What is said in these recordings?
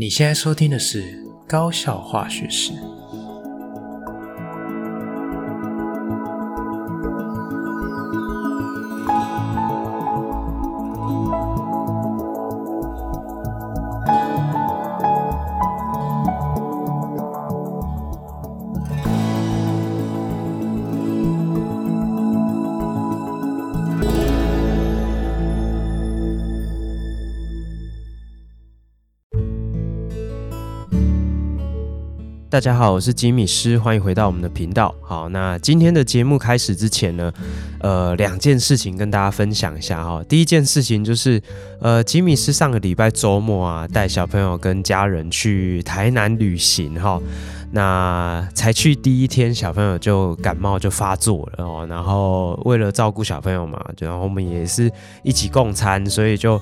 你现在收听的是高效化学史。大家好，我是吉米师，欢迎回到我们的频道。好，那今天的节目开始之前呢，呃，两件事情跟大家分享一下哈。第一件事情就是，呃，吉米师上个礼拜周末啊，带小朋友跟家人去台南旅行哈。那才去第一天，小朋友就感冒就发作了哦。然后为了照顾小朋友嘛，然后我们也是一起共餐，所以就。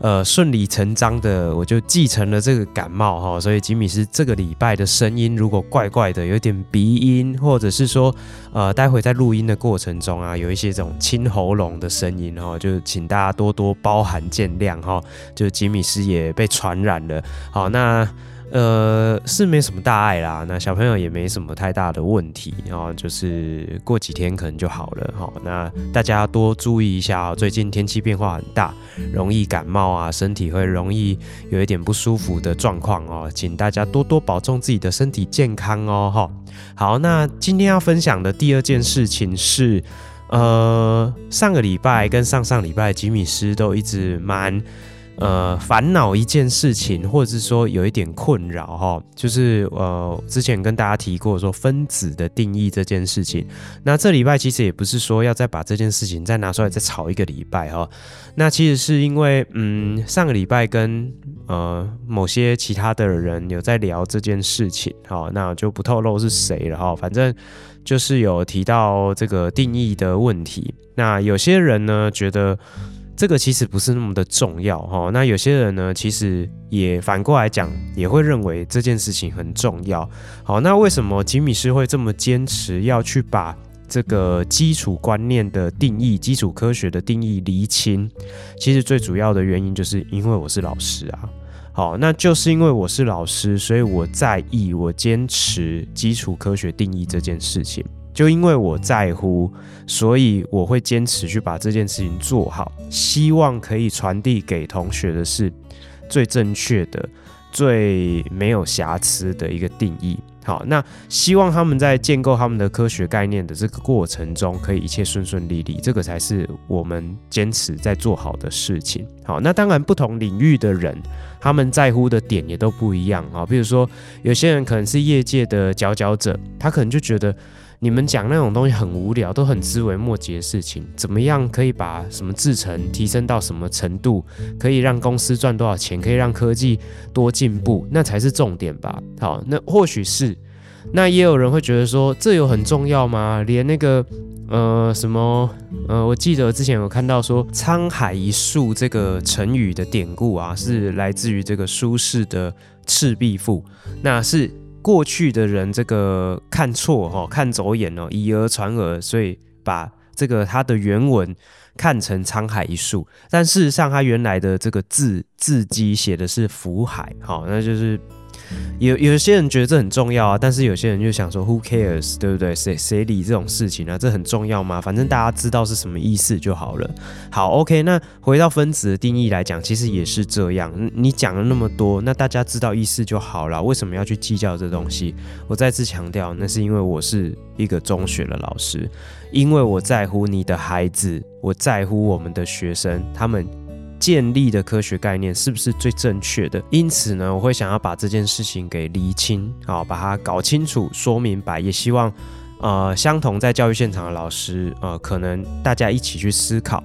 呃，顺理成章的，我就继承了这个感冒哈，所以吉米斯这个礼拜的声音如果怪怪的，有点鼻音，或者是说，呃，待会在录音的过程中啊，有一些这种清喉咙的声音哈，就请大家多多包涵见谅哈，就吉米斯也被传染了，好那。呃，是没什么大碍啦，那小朋友也没什么太大的问题，然后就是过几天可能就好了哈。那大家多注意一下哦，最近天气变化很大，容易感冒啊，身体会容易有一点不舒服的状况哦，请大家多多保重自己的身体健康哦哈。好，那今天要分享的第二件事情是，呃，上个礼拜跟上上礼拜吉米师都一直蛮。呃，烦恼一件事情，或者是说有一点困扰哈，就是呃，之前跟大家提过说分子的定义这件事情。那这礼拜其实也不是说要再把这件事情再拿出来再吵一个礼拜哈。那其实是因为，嗯，上个礼拜跟呃某些其他的人有在聊这件事情，哈，那就不透露是谁了哈。反正就是有提到这个定义的问题。那有些人呢觉得。这个其实不是那么的重要哈，那有些人呢，其实也反过来讲，也会认为这件事情很重要。好，那为什么吉米师会这么坚持要去把这个基础观念的定义、基础科学的定义厘清？其实最主要的原因就是因为我是老师啊。好，那就是因为我是老师，所以我在意，我坚持基础科学定义这件事情。就因为我在乎，所以我会坚持去把这件事情做好，希望可以传递给同学的是最正确的、最没有瑕疵的一个定义。好，那希望他们在建构他们的科学概念的这个过程中，可以一切顺顺利利，这个才是我们坚持在做好的事情。好，那当然不同领域的人，他们在乎的点也都不一样啊。比如说，有些人可能是业界的佼佼者，他可能就觉得。你们讲那种东西很无聊，都很枝微末节的事情，怎么样可以把什么制程提升到什么程度，可以让公司赚多少钱，可以让科技多进步，那才是重点吧？好，那或许是，那也有人会觉得说，这有很重要吗？连那个呃什么呃，我记得之前有看到说“沧海一粟”这个成语的典故啊，是来自于这个苏轼的《赤壁赋》，那是。过去的人这个看错哈，看走眼哦，以讹传讹，所以把这个他的原文看成沧海一粟，但事实上他原来的这个字字迹写的是福海，好，那就是。有有些人觉得这很重要啊，但是有些人就想说，Who cares，对不对？谁谁理这种事情啊？这很重要吗？反正大家知道是什么意思就好了。好，OK，那回到分子的定义来讲，其实也是这样。你讲了那么多，那大家知道意思就好了。为什么要去计较这东西？我再次强调，那是因为我是一个中学的老师，因为我在乎你的孩子，我在乎我们的学生，他们。建立的科学概念是不是最正确的？因此呢，我会想要把这件事情给厘清，好，把它搞清楚、说明白。也希望，呃，相同在教育现场的老师，呃，可能大家一起去思考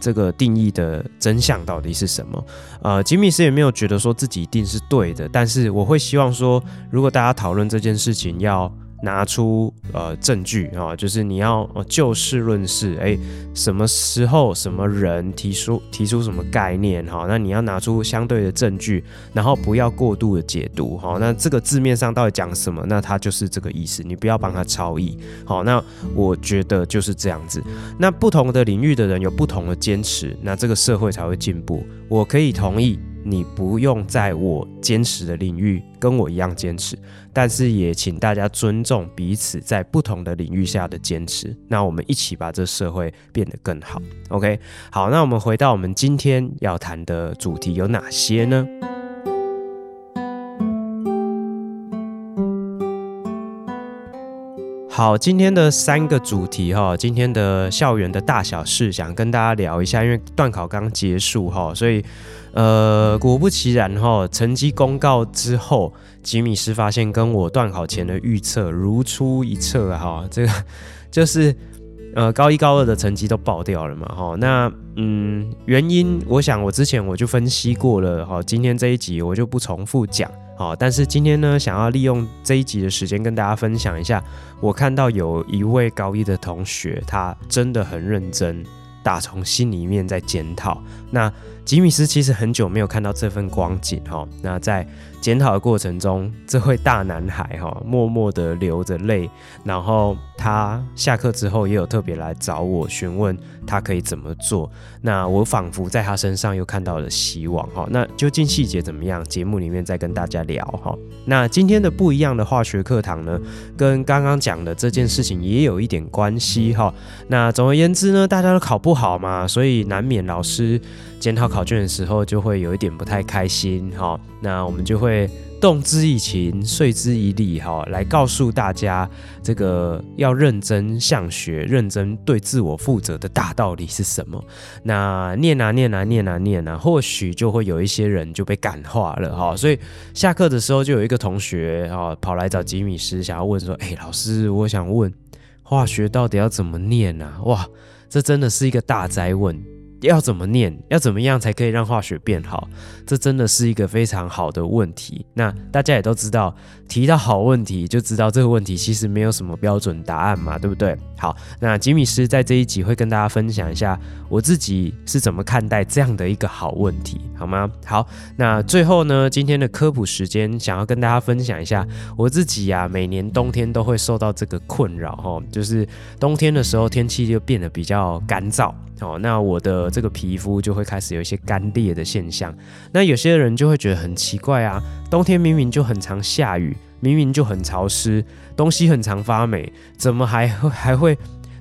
这个定义的真相到底是什么。呃，吉米斯也没有觉得说自己一定是对的，但是我会希望说，如果大家讨论这件事情要。拿出呃证据啊，就是你要就事论事，哎，什么时候什么人提出提出什么概念哈，那你要拿出相对的证据，然后不要过度的解读哈，那这个字面上到底讲什么，那它就是这个意思，你不要帮他超译。好，那我觉得就是这样子。那不同的领域的人有不同的坚持，那这个社会才会进步。我可以同意。你不用在我坚持的领域跟我一样坚持，但是也请大家尊重彼此在不同的领域下的坚持。那我们一起把这社会变得更好。OK，好，那我们回到我们今天要谈的主题有哪些呢？好，今天的三个主题哈，今天的校园的大小事想跟大家聊一下，因为段考刚结束哈，所以呃，果不其然哈，成绩公告之后，吉米师发现跟我段考前的预测如出一辙哈，这个就是呃高一高二的成绩都爆掉了嘛哈，那嗯原因我想我之前我就分析过了哈，今天这一集我就不重复讲。好，但是今天呢，想要利用这一集的时间跟大家分享一下，我看到有一位高一的同学，他真的很认真，打从心里面在检讨。那吉米斯其实很久没有看到这份光景哈。那在检讨的过程中，这位大男孩哈，默默的流着泪。然后他下课之后也有特别来找我询问他可以怎么做。那我仿佛在他身上又看到了希望哈。那究竟细节怎么样？节目里面再跟大家聊哈。那今天的不一样的化学课堂呢，跟刚刚讲的这件事情也有一点关系哈。那总而言之呢，大家都考不好嘛，所以难免老师检讨考卷的时候就会有一点不太开心哈。那我们就会动之以情，说之以理哈，来告诉大家这个要认真向学、认真对自我负责的大道理是什么。那念啊念啊念啊念啊，或许就会有一些人就被感化了哈。所以下课的时候就有一个同学哈跑来找吉米师，想要问说：“哎，老师，我想问化学到底要怎么念啊？”哇，这真的是一个大哉问。要怎么念？要怎么样才可以让化学变好？这真的是一个非常好的问题。那大家也都知道，提到好问题，就知道这个问题其实没有什么标准答案嘛，对不对？好，那吉米斯在这一集会跟大家分享一下我自己是怎么看待这样的一个好问题，好吗？好，那最后呢，今天的科普时间，想要跟大家分享一下我自己呀、啊，每年冬天都会受到这个困扰哈，就是冬天的时候天气就变得比较干燥。哦，那我的这个皮肤就会开始有一些干裂的现象。那有些人就会觉得很奇怪啊，冬天明明就很常下雨，明明就很潮湿，东西很常发霉，怎么还会还会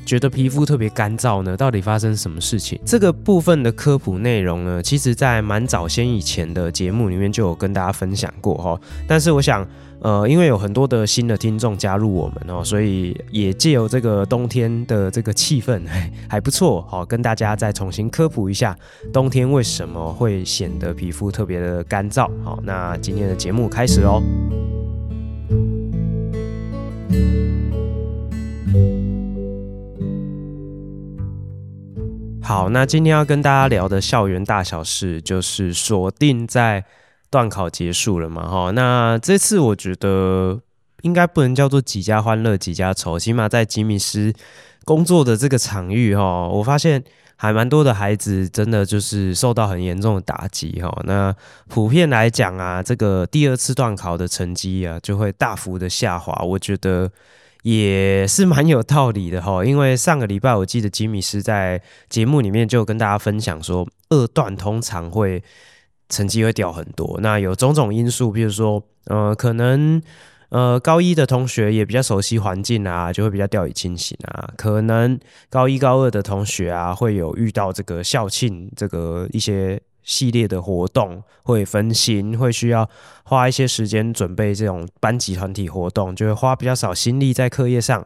觉得皮肤特别干燥呢？到底发生什么事情？这个部分的科普内容呢，其实在蛮早先以前的节目里面就有跟大家分享过哈。但是我想。呃，因为有很多的新的听众加入我们哦，所以也借由这个冬天的这个气氛，还不错，好，跟大家再重新科普一下冬天为什么会显得皮肤特别的干燥。好，那今天的节目开始喽。好，那今天要跟大家聊的校园大小事，就是锁定在。段考结束了嘛？哈，那这次我觉得应该不能叫做几家欢乐几家愁，起码在吉米斯工作的这个场域哈，我发现还蛮多的孩子真的就是受到很严重的打击哈。那普遍来讲啊，这个第二次段考的成绩啊就会大幅的下滑，我觉得也是蛮有道理的哈。因为上个礼拜我记得吉米斯在节目里面就跟大家分享说，二段通常会。成绩会掉很多，那有种种因素，比如说，呃，可能，呃，高一的同学也比较熟悉环境啊，就会比较掉以轻心啊。可能高一高二的同学啊，会有遇到这个校庆这个一些。系列的活动会分心，会需要花一些时间准备这种班级团体活动，就会花比较少心力在课业上。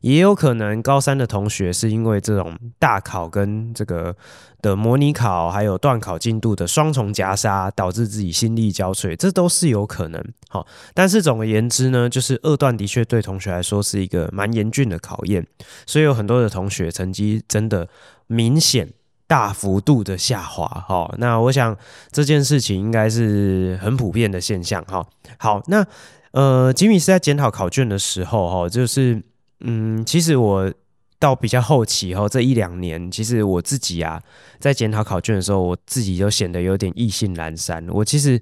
也有可能高三的同学是因为这种大考跟这个的模拟考，还有段考进度的双重夹杀，导致自己心力交瘁，这都是有可能。好，但是总而言之呢，就是二段的确对同学来说是一个蛮严峻的考验，所以有很多的同学成绩真的明显。大幅度的下滑，哈，那我想这件事情应该是很普遍的现象，哈。好，那呃，吉米是在检讨考卷的时候，哈，就是嗯，其实我到比较后期，哈，这一两年，其实我自己啊，在检讨考卷的时候，我自己就显得有点意兴阑珊。我其实。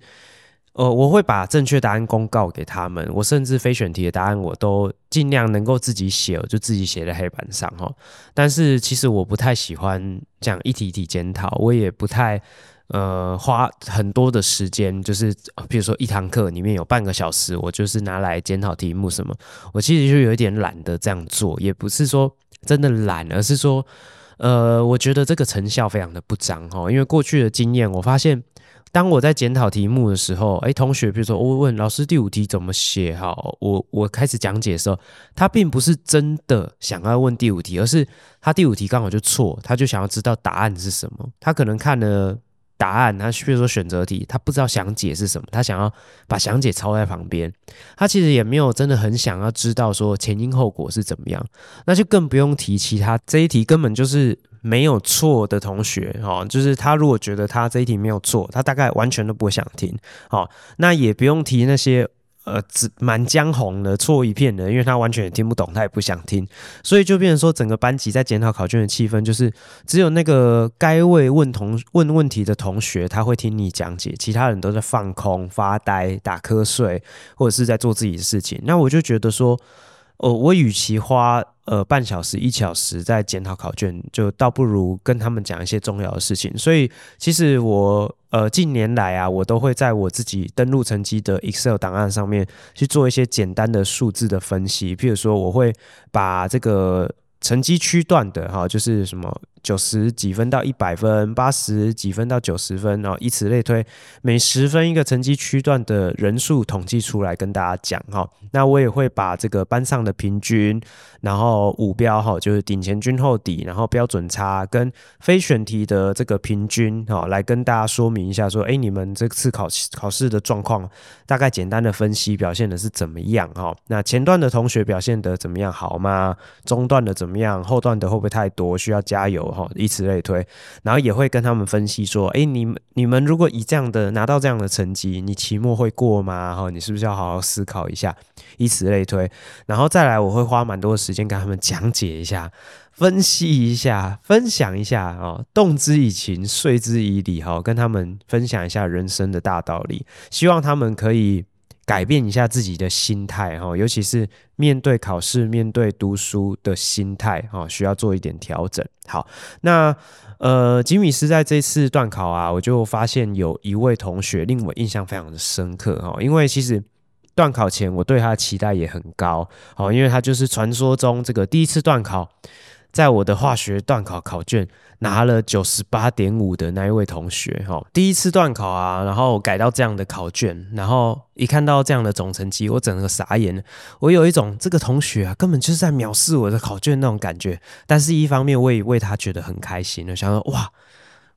呃，我会把正确答案公告给他们。我甚至非选题的答案我都尽量能够自己写，就自己写在黑板上哈。但是其实我不太喜欢这样一题一题检讨，我也不太呃花很多的时间，就是比如说一堂课里面有半个小时，我就是拿来检讨题目什么，我其实就有一点懒得这样做，也不是说真的懒，而是说，呃，我觉得这个成效非常的不彰哈，因为过去的经验，我发现。当我在检讨题目的时候，诶，同学，比如说我问老师第五题怎么写，好，我我开始讲解的时候，他并不是真的想要问第五题，而是他第五题刚好就错，他就想要知道答案是什么。他可能看了答案，他比如说选择题，他不知道详解是什么，他想要把详解抄在旁边，他其实也没有真的很想要知道说前因后果是怎么样，那就更不用提其他，这一题根本就是。没有错的同学，哦，就是他如果觉得他这一题没有错，他大概完全都不会想听，好，那也不用提那些呃，只满江红的错一片的，因为他完全也听不懂，他也不想听，所以就变成说，整个班级在检讨考卷的气氛，就是只有那个该位问同问问题的同学，他会听你讲解，其他人都在放空、发呆、打瞌睡，或者是在做自己的事情。那我就觉得说，哦，我与其花。呃，半小时、一小时在检讨考卷，就倒不如跟他们讲一些重要的事情。所以，其实我呃近年来啊，我都会在我自己登录成绩的 Excel 档案上面去做一些简单的数字的分析。譬如说，我会把这个成绩区段的哈，就是什么。九十几分到一百分，八十几分到九十分，然后以此类推，每十分一个成绩区段的人数统计出来跟大家讲哈。那我也会把这个班上的平均，然后五标哈，就是顶前均后底，然后标准差跟非选题的这个平均哈，来跟大家说明一下说，哎，你们这次考考试的状况，大概简单的分析表现的是怎么样哈？那前段的同学表现的怎么样好吗？中段的怎么样？后段的会不会太多？需要加油？哈，以此类推，然后也会跟他们分析说，哎，你们你们如果以这样的拿到这样的成绩，你期末会过吗？哈，你是不是要好好思考一下？以此类推，然后再来，我会花蛮多的时间跟他们讲解一下、分析一下、分享一下哦，动之以情，说之以理，哈，跟他们分享一下人生的大道理，希望他们可以。改变一下自己的心态哈，尤其是面对考试、面对读书的心态哈，需要做一点调整。好，那呃，吉米斯在这次段考啊，我就发现有一位同学令我印象非常的深刻哈，因为其实段考前我对他的期待也很高，好，因为他就是传说中这个第一次段考。在我的化学段考考卷拿了九十八点五的那一位同学，哈，第一次段考啊，然后改到这样的考卷，然后一看到这样的总成绩，我整个傻眼，我有一种这个同学啊，根本就是在藐视我的考卷那种感觉，但是一方面我也为他觉得很开心，我想说哇。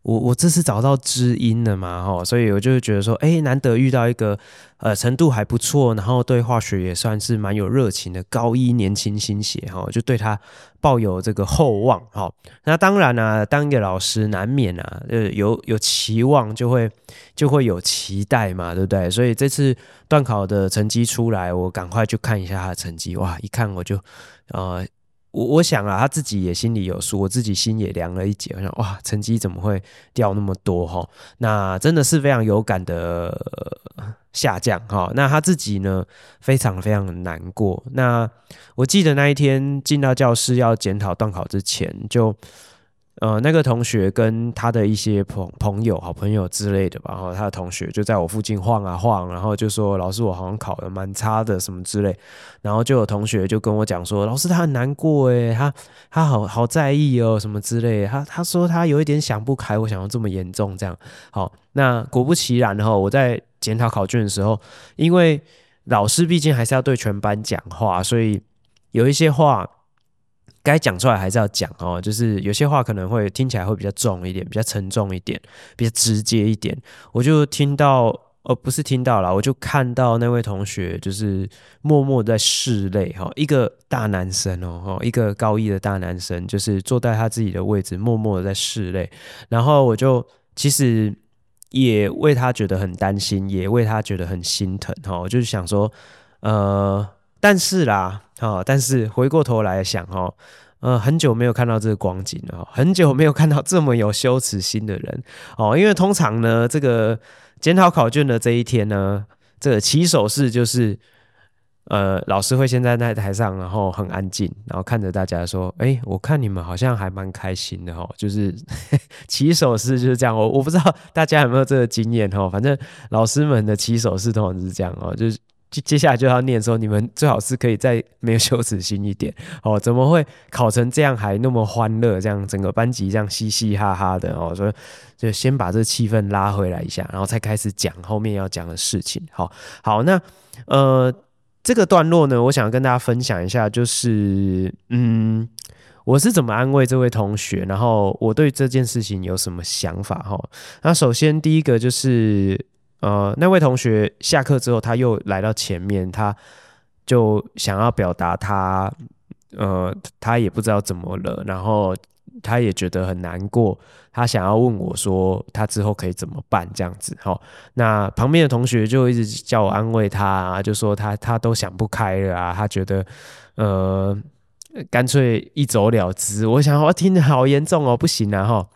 我我这次找到知音了嘛，吼，所以我就觉得说，哎，难得遇到一个呃程度还不错，然后对化学也算是蛮有热情的高一年轻新血，哈，就对他抱有这个厚望，哈。那当然呢、啊，当一个老师难免啊，呃，有有期望就会就会有期待嘛，对不对？所以这次段考的成绩出来，我赶快去看一下他的成绩，哇，一看我就，呃。我我想啊，他自己也心里有数，我自己心也凉了一截。我想，哇，成绩怎么会掉那么多哈？那真的是非常有感的下降哈。那他自己呢，非常非常的难过。那我记得那一天进到教室要检讨断考之前就。呃，那个同学跟他的一些朋朋友、好朋友之类的吧，然后他的同学就在我附近晃啊晃，然后就说：“老师，我好像考的蛮差的，什么之类。”然后就有同学就跟我讲说：“老师，他很难过诶，他他好好在意哦，什么之类。”他他说他有一点想不开，我想要这么严重这样。好，那果不其然哈，我在检讨考卷的时候，因为老师毕竟还是要对全班讲话，所以有一些话。该讲出来还是要讲哦，就是有些话可能会听起来会比较重一点，比较沉重一点，比较直接一点。我就听到，哦，不是听到了，我就看到那位同学就是默默在拭泪哈，一个大男生哦，一个高一的大男生，就是坐在他自己的位置，默默的在拭泪。然后我就其实也为他觉得很担心，也为他觉得很心疼哈。我就是想说，呃。但是啦，好，但是回过头来想，哦，呃，很久没有看到这个光景了，很久没有看到这么有羞耻心的人，哦，因为通常呢，这个检讨考卷的这一天呢，这个起手式就是呃，老师会先在那台上，然后很安静，然后看着大家说：“哎，我看你们好像还蛮开心的哈。”就是 起手式就是这样。我我不知道大家有没有这个经验哈。反正老师们的起手式通常是这样哦，就是接接下来就要念说：“你们最好是可以再没有羞耻心一点 哦。”怎么会考成这样还那么欢乐？这样整个班级这样嘻嘻哈哈的哦，所以就先把这气氛拉回来一下，然后才开始讲后面要讲的事情。好，好，那呃。这个段落呢，我想跟大家分享一下，就是嗯，我是怎么安慰这位同学，然后我对这件事情有什么想法哈。那首先第一个就是呃，那位同学下课之后，他又来到前面，他就想要表达他呃，他也不知道怎么了，然后。他也觉得很难过，他想要问我说他之后可以怎么办这样子齁。那旁边的同学就一直叫我安慰他啊，就说他他都想不开了啊，他觉得呃干脆一走了之。我想我听的好严重哦，不行啊哈。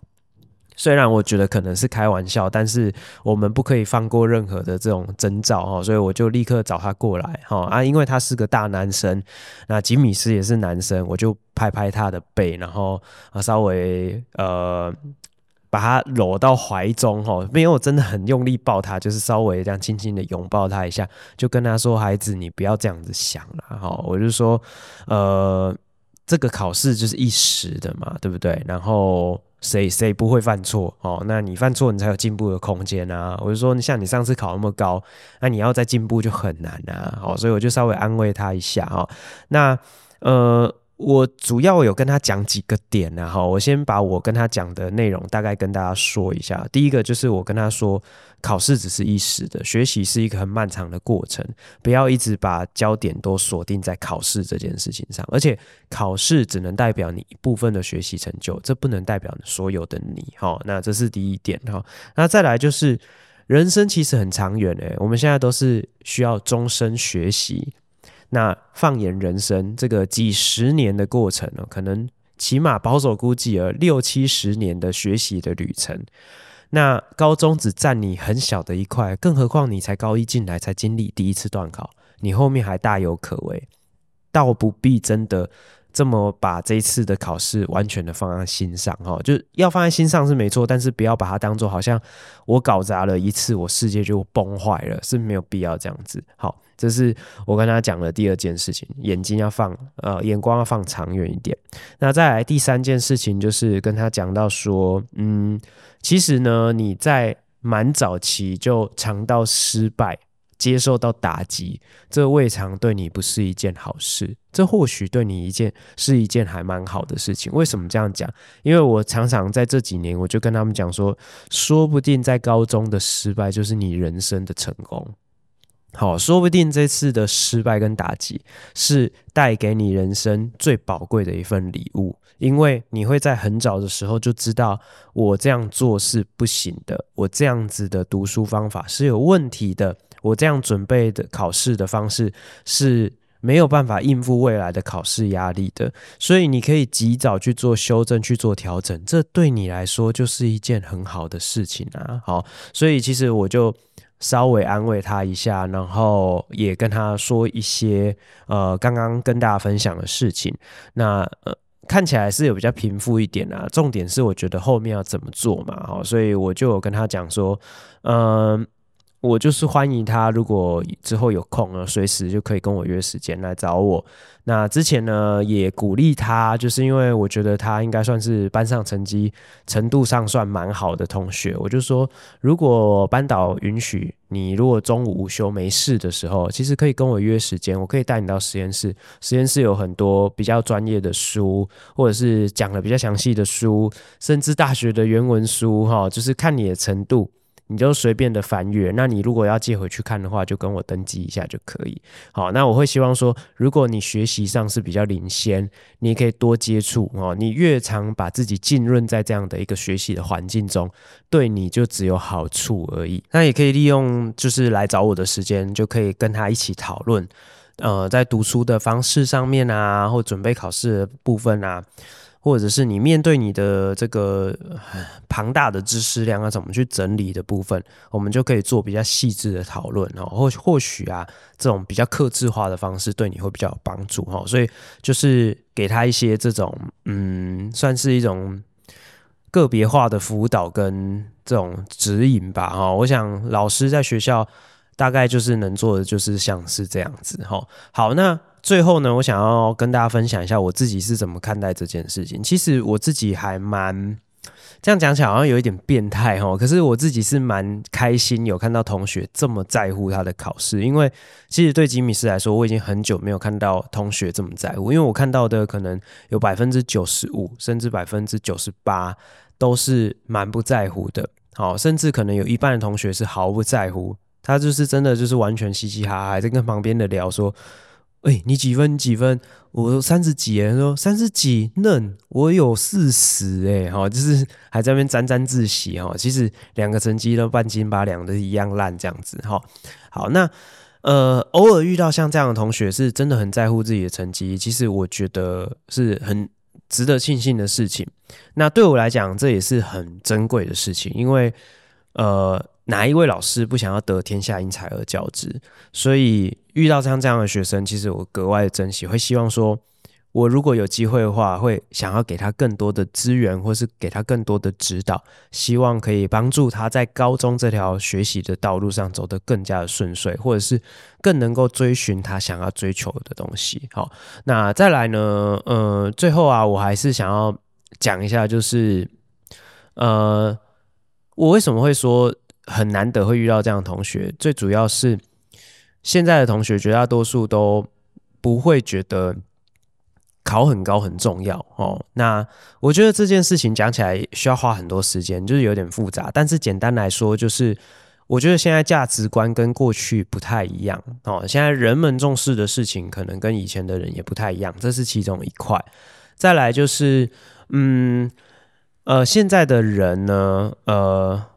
虽然我觉得可能是开玩笑，但是我们不可以放过任何的这种征兆哈，所以我就立刻找他过来哈啊，因为他是个大男生，那吉米斯也是男生，我就拍拍他的背，然后稍微呃把他搂到怀中哈，没有真的很用力抱他，就是稍微这样轻轻的拥抱他一下，就跟他说：“孩子，你不要这样子想了哈。”我就说：“呃，这个考试就是一时的嘛，对不对？”然后。谁谁不会犯错哦？那你犯错，你才有进步的空间啊！我就说，你像你上次考那么高，那你要再进步就很难啊！哦，所以我就稍微安慰他一下哈。那呃。我主要有跟他讲几个点啊，哈，我先把我跟他讲的内容大概跟大家说一下。第一个就是我跟他说，考试只是一时的，学习是一个很漫长的过程，不要一直把焦点都锁定在考试这件事情上。而且考试只能代表你一部分的学习成就，这不能代表所有的你，哈。那这是第一点，哈。那再来就是人生其实很长远诶，我们现在都是需要终身学习。那放眼人生这个几十年的过程呢，可能起码保守估计了六七十年的学习的旅程。那高中只占你很小的一块，更何况你才高一进来才经历第一次段考，你后面还大有可为，倒不必真的。这么把这一次的考试完全的放在心上哈，就要放在心上是没错，但是不要把它当做好像我搞砸了一次，我世界就崩坏了，是没有必要这样子。好，这是我跟他讲的第二件事情，眼睛要放呃眼光要放长远一点。那再来第三件事情就是跟他讲到说，嗯，其实呢你在蛮早期就尝到失败。接受到打击，这未尝对你不是一件好事。这或许对你一件是一件还蛮好的事情。为什么这样讲？因为我常常在这几年，我就跟他们讲说，说不定在高中的失败就是你人生的成功。好，说不定这次的失败跟打击是带给你人生最宝贵的一份礼物，因为你会在很早的时候就知道，我这样做是不行的，我这样子的读书方法是有问题的。我这样准备的考试的方式是没有办法应付未来的考试压力的，所以你可以及早去做修正、去做调整，这对你来说就是一件很好的事情啊。好，所以其实我就稍微安慰他一下，然后也跟他说一些呃刚刚跟大家分享的事情。那呃看起来是有比较平复一点啊，重点是我觉得后面要怎么做嘛。好，所以我就有跟他讲说，嗯、我就是欢迎他，如果之后有空呢，随时就可以跟我约时间来找我。那之前呢，也鼓励他，就是因为我觉得他应该算是班上成绩程度上算蛮好的同学。我就说，如果班导允许，你如果中午午休没事的时候，其实可以跟我约时间，我可以带你到实验室。实验室有很多比较专业的书，或者是讲的比较详细的书，甚至大学的原文书，哈，就是看你的程度。你就随便的翻阅，那你如果要借回去看的话，就跟我登记一下就可以。好，那我会希望说，如果你学习上是比较领先，你可以多接触哦。你越常把自己浸润在这样的一个学习的环境中，对你就只有好处而已。那也可以利用就是来找我的时间，就可以跟他一起讨论，呃，在读书的方式上面啊，或准备考试的部分啊。或者是你面对你的这个庞大的知识量要怎么去整理的部分，我们就可以做比较细致的讨论哦。或或许啊，这种比较克制化的方式对你会比较有帮助哈。所以就是给他一些这种嗯，算是一种个别化的辅导跟这种指引吧哈。我想老师在学校大概就是能做的就是像是这样子哈。好，那。最后呢，我想要跟大家分享一下我自己是怎么看待这件事情。其实我自己还蛮这样讲起来好像有一点变态哈，可是我自己是蛮开心有看到同学这么在乎他的考试，因为其实对吉米斯来说，我已经很久没有看到同学这么在乎，因为我看到的可能有百分之九十五甚至百分之九十八都是蛮不在乎的，好，甚至可能有一半的同学是毫不在乎，他就是真的就是完全嘻嘻哈哈，在跟旁边的聊说。哎、你几分？几分？我三十几他，说三十几嫩，我有四十哎，哈，就是还在那边沾沾自喜哈。其实两个成绩都半斤八两的，一样烂这样子哈。好，那呃，偶尔遇到像这样的同学，是真的很在乎自己的成绩，其实我觉得是很值得庆幸的事情。那对我来讲，这也是很珍贵的事情，因为呃。哪一位老师不想要得天下英才而教之？所以遇到像这样的学生，其实我格外的珍惜，会希望说，我如果有机会的话，会想要给他更多的资源，或是给他更多的指导，希望可以帮助他在高中这条学习的道路上走得更加的顺遂，或者是更能够追寻他想要追求的东西。好，那再来呢？呃，最后啊，我还是想要讲一下，就是呃，我为什么会说。很难得会遇到这样的同学，最主要是现在的同学绝大多数都不会觉得考很高很重要哦。那我觉得这件事情讲起来需要花很多时间，就是有点复杂。但是简单来说，就是我觉得现在价值观跟过去不太一样哦。现在人们重视的事情可能跟以前的人也不太一样，这是其中一块。再来就是，嗯，呃，现在的人呢，呃。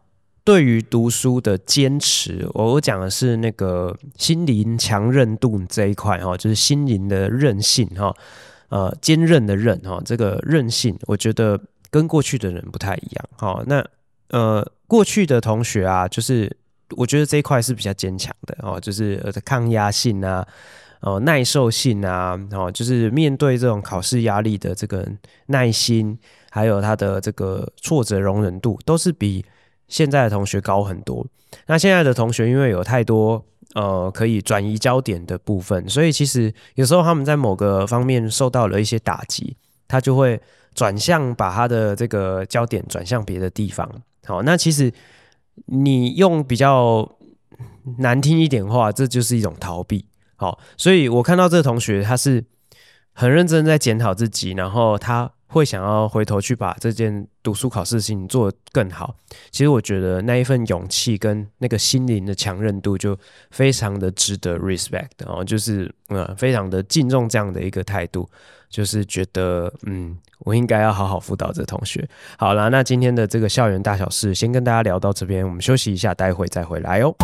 对于读书的坚持，我我讲的是那个心灵强韧度这一块哈，就是心灵的韧性哈，呃，坚韧的韧哈，这个韧性，我觉得跟过去的人不太一样哈。那呃，过去的同学啊，就是我觉得这一块是比较坚强的哦，就是抗压性啊，哦，耐受性啊，哦，就是面对这种考试压力的这个耐心，还有他的这个挫折容忍度，都是比。现在的同学高很多，那现在的同学因为有太多呃可以转移焦点的部分，所以其实有时候他们在某个方面受到了一些打击，他就会转向把他的这个焦点转向别的地方。好，那其实你用比较难听一点话，这就是一种逃避。好，所以我看到这个同学他是很认真在检讨自己，然后他。会想要回头去把这件读书考试的事情做得更好。其实我觉得那一份勇气跟那个心灵的强韧度就非常的值得 respect 哦，就是嗯，非常的敬重这样的一个态度，就是觉得嗯，我应该要好好辅导这同学。好了，那今天的这个校园大小事先跟大家聊到这边，我们休息一下，待会再回来哦。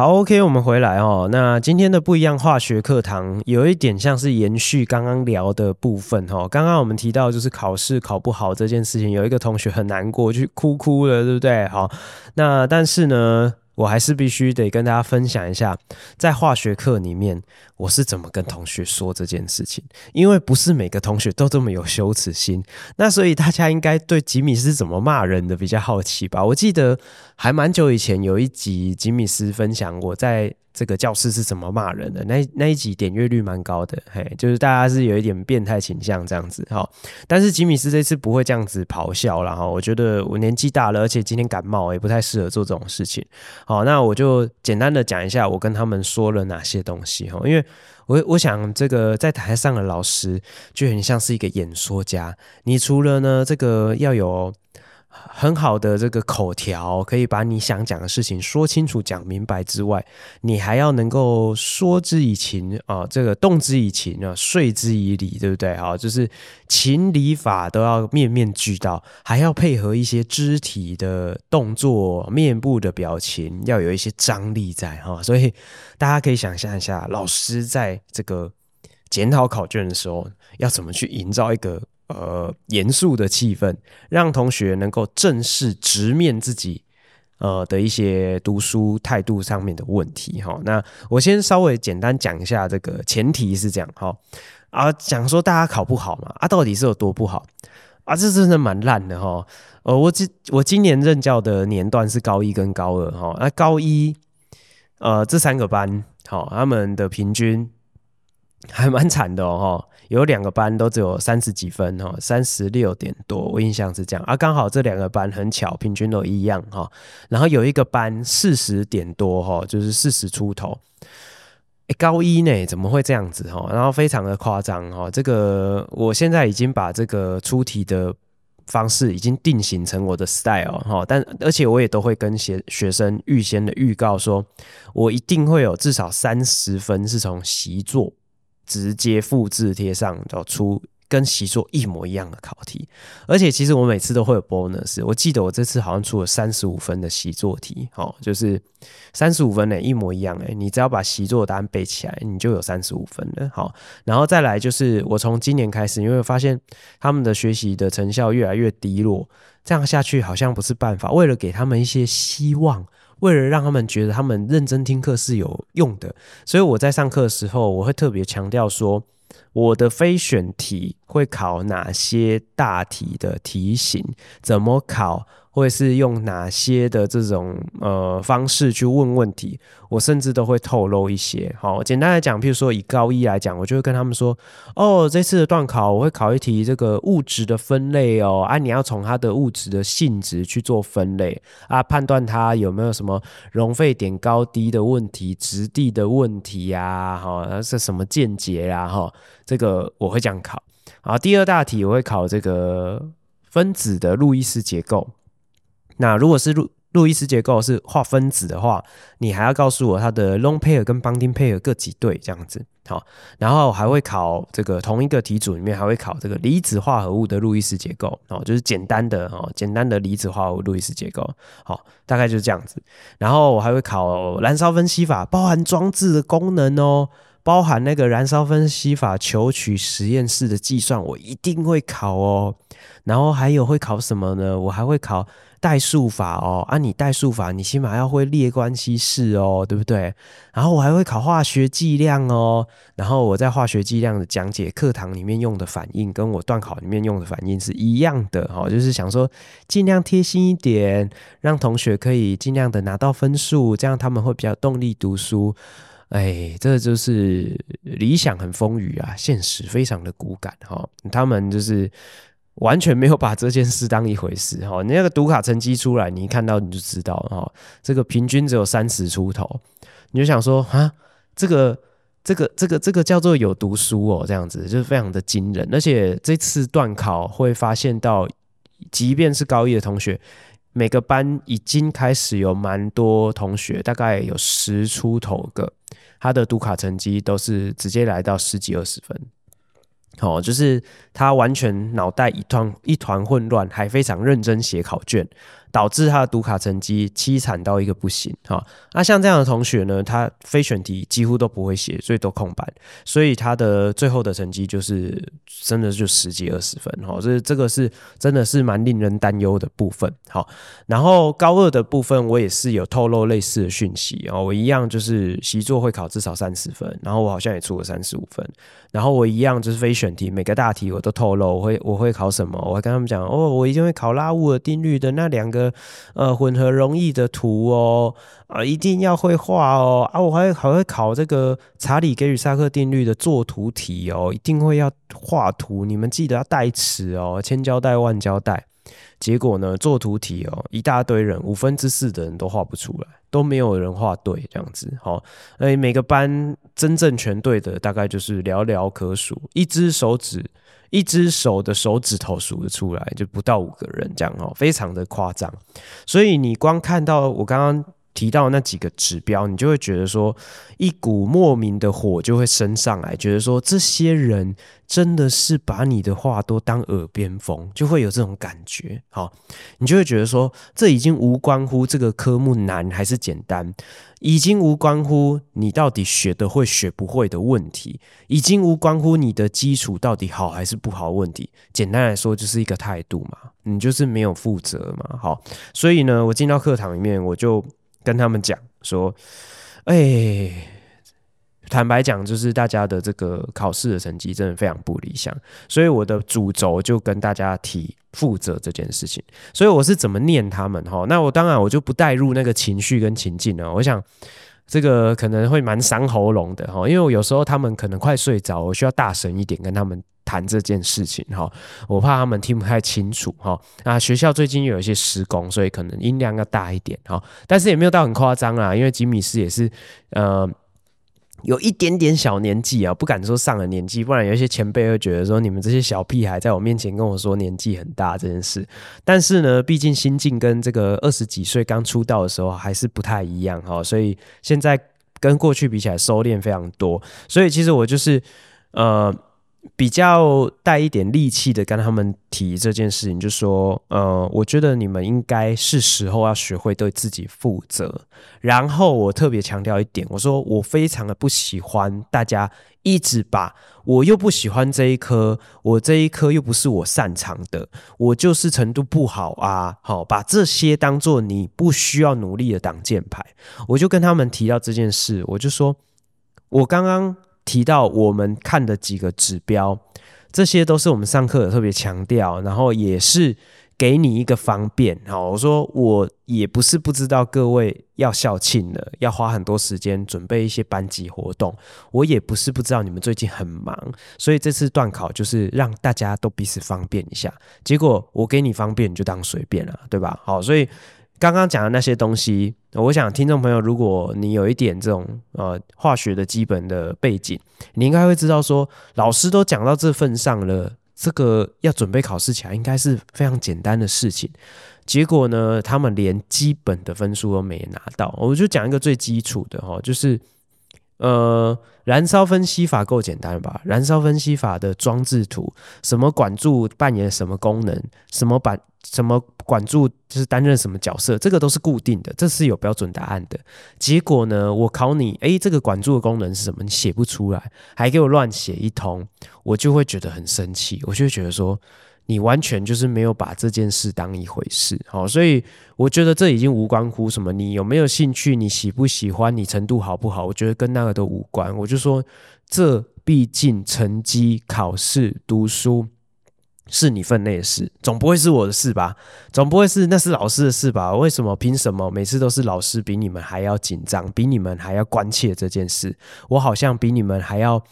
好，OK，我们回来哦。那今天的不一样化学课堂有一点像是延续刚刚聊的部分哈。刚刚我们提到就是考试考不好这件事情，有一个同学很难过，去哭哭了，对不对？好，那但是呢，我还是必须得跟大家分享一下，在化学课里面我是怎么跟同学说这件事情，因为不是每个同学都这么有羞耻心，那所以大家应该对吉米是怎么骂人的比较好奇吧？我记得还蛮久以前有一集吉米斯分享我在这个教室是怎么骂人的，那那一集点阅率蛮高的，嘿，就是大家是有一点变态倾向这样子，哈。但是吉米斯这次不会这样子咆哮了哈，我觉得我年纪大了，而且今天感冒，也不太适合做这种事情。好，那我就简单的讲一下我跟他们说了哪些东西哈，因为我我想这个在台上的老师就很像是一个演说家，你除了呢这个要有。很好的这个口条，可以把你想讲的事情说清楚、讲明白之外，你还要能够说之以情啊，这个动之以情啊，说之以理，对不对？啊，就是情理法都要面面俱到，还要配合一些肢体的动作、面部的表情，要有一些张力在哈。所以大家可以想象一下，老师在这个检讨考卷的时候，要怎么去营造一个。呃，严肃的气氛，让同学能够正视、直面自己呃的一些读书态度上面的问题哈。那我先稍微简单讲一下这个前提是这样哈啊，讲说大家考不好嘛啊，到底是有多不好啊？这真的蛮烂的哈。呃，我今我今年任教的年段是高一跟高二哈，那高一呃这三个班好，他们的平均还蛮惨的哦。有两个班都只有三十几分哈，三十六点多，我印象是这样啊。刚好这两个班很巧，平均都一样哈。然后有一个班四十点多哈，就是四十出头。诶，高一呢怎么会这样子哈？然后非常的夸张哈。这个我现在已经把这个出题的方式已经定型成我的 style 哈，但而且我也都会跟学学生预先的预告说，我一定会有至少三十分是从习作。直接复制贴上，找出跟习作一模一样的考题，而且其实我每次都会有 bonus。我记得我这次好像出了三十五分的习作题，好，就是三十五分呢，一模一样诶，你只要把习作答案背起来，你就有三十五分了。好，然后再来就是我从今年开始，因为发现他们的学习的成效越来越低落，这样下去好像不是办法。为了给他们一些希望。为了让他们觉得他们认真听课是有用的，所以我在上课的时候，我会特别强调说，我的非选题会考哪些大题的题型，怎么考。会是用哪些的这种呃方式去问问题？我甚至都会透露一些。好，简单来讲，譬如说以高一来讲，我就会跟他们说：哦，这次的段考我会考一题这个物质的分类哦，啊，你要从它的物质的性质去做分类啊，判断它有没有什么熔沸点高低的问题、质地的问题呀，哈，是什么见解呀，哈，这个我会这样考。好，第二大题我会考这个分子的路易斯结构。那如果是路路易斯结构是画分子的话，你还要告诉我它的 lone pair 跟 bonding pair 各几对这样子，好，然后还会考这个同一个题组里面还会考这个离子化合物的路易斯结构，哦，就是简单的哦，简单的离子化合物路易斯结构，好，大概就是这样子。然后我还会考燃烧分析法，包含装置的功能哦，包含那个燃烧分析法求取实验室的计算，我一定会考哦。然后还有会考什么呢？我还会考。代数法哦，啊，你代数法，你起码要会列关系式哦，对不对？然后我还会考化学计量哦，然后我在化学计量的讲解，课堂里面用的反应，跟我段考里面用的反应是一样的哦，就是想说尽量贴心一点，让同学可以尽量的拿到分数，这样他们会比较动力读书。哎，这就是理想很丰腴啊，现实非常的骨感哈，他们就是。完全没有把这件事当一回事哈，你那个读卡成绩出来，你一看到你就知道哈，这个平均只有三十出头，你就想说啊，这个这个这个这个叫做有读书哦，这样子就是非常的惊人，而且这次段考会发现到，即便是高一的同学，每个班已经开始有蛮多同学，大概有十出头个，他的读卡成绩都是直接来到十几二十分。哦，就是他完全脑袋一团一团混乱，还非常认真写考卷。导致他的读卡成绩凄惨到一个不行哈。那像这样的同学呢，他非选题几乎都不会写，所以都空白，所以他的最后的成绩就是真的就十几二十分哈。这这个是真的是蛮令人担忧的部分。好，然后高二的部分我也是有透露类似的讯息啊，我一样就是习作会考至少三十分，然后我好像也出了三十五分，然后我一样就是非选题，每个大题我都透露，我会我会考什么，我会跟他们讲哦，我一定会考拉乌尔定律的那两个呃混合容易的图哦，啊，一定要会画哦，啊，我还还会考这个查理给与萨克定律的作图题哦，一定会要画图，你们记得要带尺哦，千交代万交代。结果呢，作图题哦，一大堆人，五分之四的人都画不出来，都没有人画对，这样子。好，诶，每个班真正全对的大概就是寥寥可数，一只手指，一只手的手指头数得出来，就不到五个人这样哦，非常的夸张。所以你光看到我刚刚。提到那几个指标，你就会觉得说，一股莫名的火就会升上来，觉得说这些人真的是把你的话都当耳边风，就会有这种感觉。好，你就会觉得说，这已经无关乎这个科目难还是简单，已经无关乎你到底学得会学不会的问题，已经无关乎你的基础到底好还是不好问题。简单来说，就是一个态度嘛，你就是没有负责嘛。好，所以呢，我进到课堂里面，我就。跟他们讲说，哎、坦白讲，就是大家的这个考试的成绩真的非常不理想，所以我的主轴就跟大家提负责这件事情。所以我是怎么念他们哈？那我当然我就不带入那个情绪跟情境了。我想这个可能会蛮伤喉咙的哈，因为我有时候他们可能快睡着，我需要大声一点跟他们。谈这件事情哈，我怕他们听不太清楚哈。那学校最近有一些施工，所以可能音量要大一点哈。但是也没有到很夸张啦，因为吉米斯也是呃有一点点小年纪啊，不敢说上了年纪，不然有一些前辈会觉得说你们这些小屁孩在我面前跟我说年纪很大这件事。但是呢，毕竟心境跟这个二十几岁刚出道的时候还是不太一样哈，所以现在跟过去比起来收敛非常多。所以其实我就是呃。比较带一点力气的跟他们提这件事情，就说，呃，我觉得你们应该是时候要学会对自己负责。然后我特别强调一点，我说我非常的不喜欢大家一直把我又不喜欢这一科，我这一科又不是我擅长的，我就是程度不好啊，好，把这些当做你不需要努力的挡箭牌。我就跟他们提到这件事，我就说，我刚刚。提到我们看的几个指标，这些都是我们上课有特别强调，然后也是给你一个方便。好，我说我也不是不知道各位要校庆了，要花很多时间准备一些班级活动，我也不是不知道你们最近很忙，所以这次段考就是让大家都彼此方便一下。结果我给你方便，你就当随便了，对吧？好，所以。刚刚讲的那些东西，我想听众朋友，如果你有一点这种呃化学的基本的背景，你应该会知道说，老师都讲到这份上了，这个要准备考试起来应该是非常简单的事情。结果呢，他们连基本的分数都没拿到。我就讲一个最基础的哈，就是呃，燃烧分析法够简单吧？燃烧分析法的装置图，什么管柱扮演什么功能，什么板。什么管柱就是担任什么角色，这个都是固定的，这是有标准答案的。结果呢，我考你，诶，这个管柱的功能是什么？你写不出来，还给我乱写一通，我就会觉得很生气，我就会觉得说，你完全就是没有把这件事当一回事。好，所以我觉得这已经无关乎什么你有没有兴趣，你喜不喜欢，你程度好不好，我觉得跟那个都无关。我就说，这毕竟成绩、考试、读书。是你分内的事，总不会是我的事吧？总不会是那是老师的事吧？为什么？凭什么？每次都是老师比你们还要紧张，比你们还要关切这件事？我好像比你们还要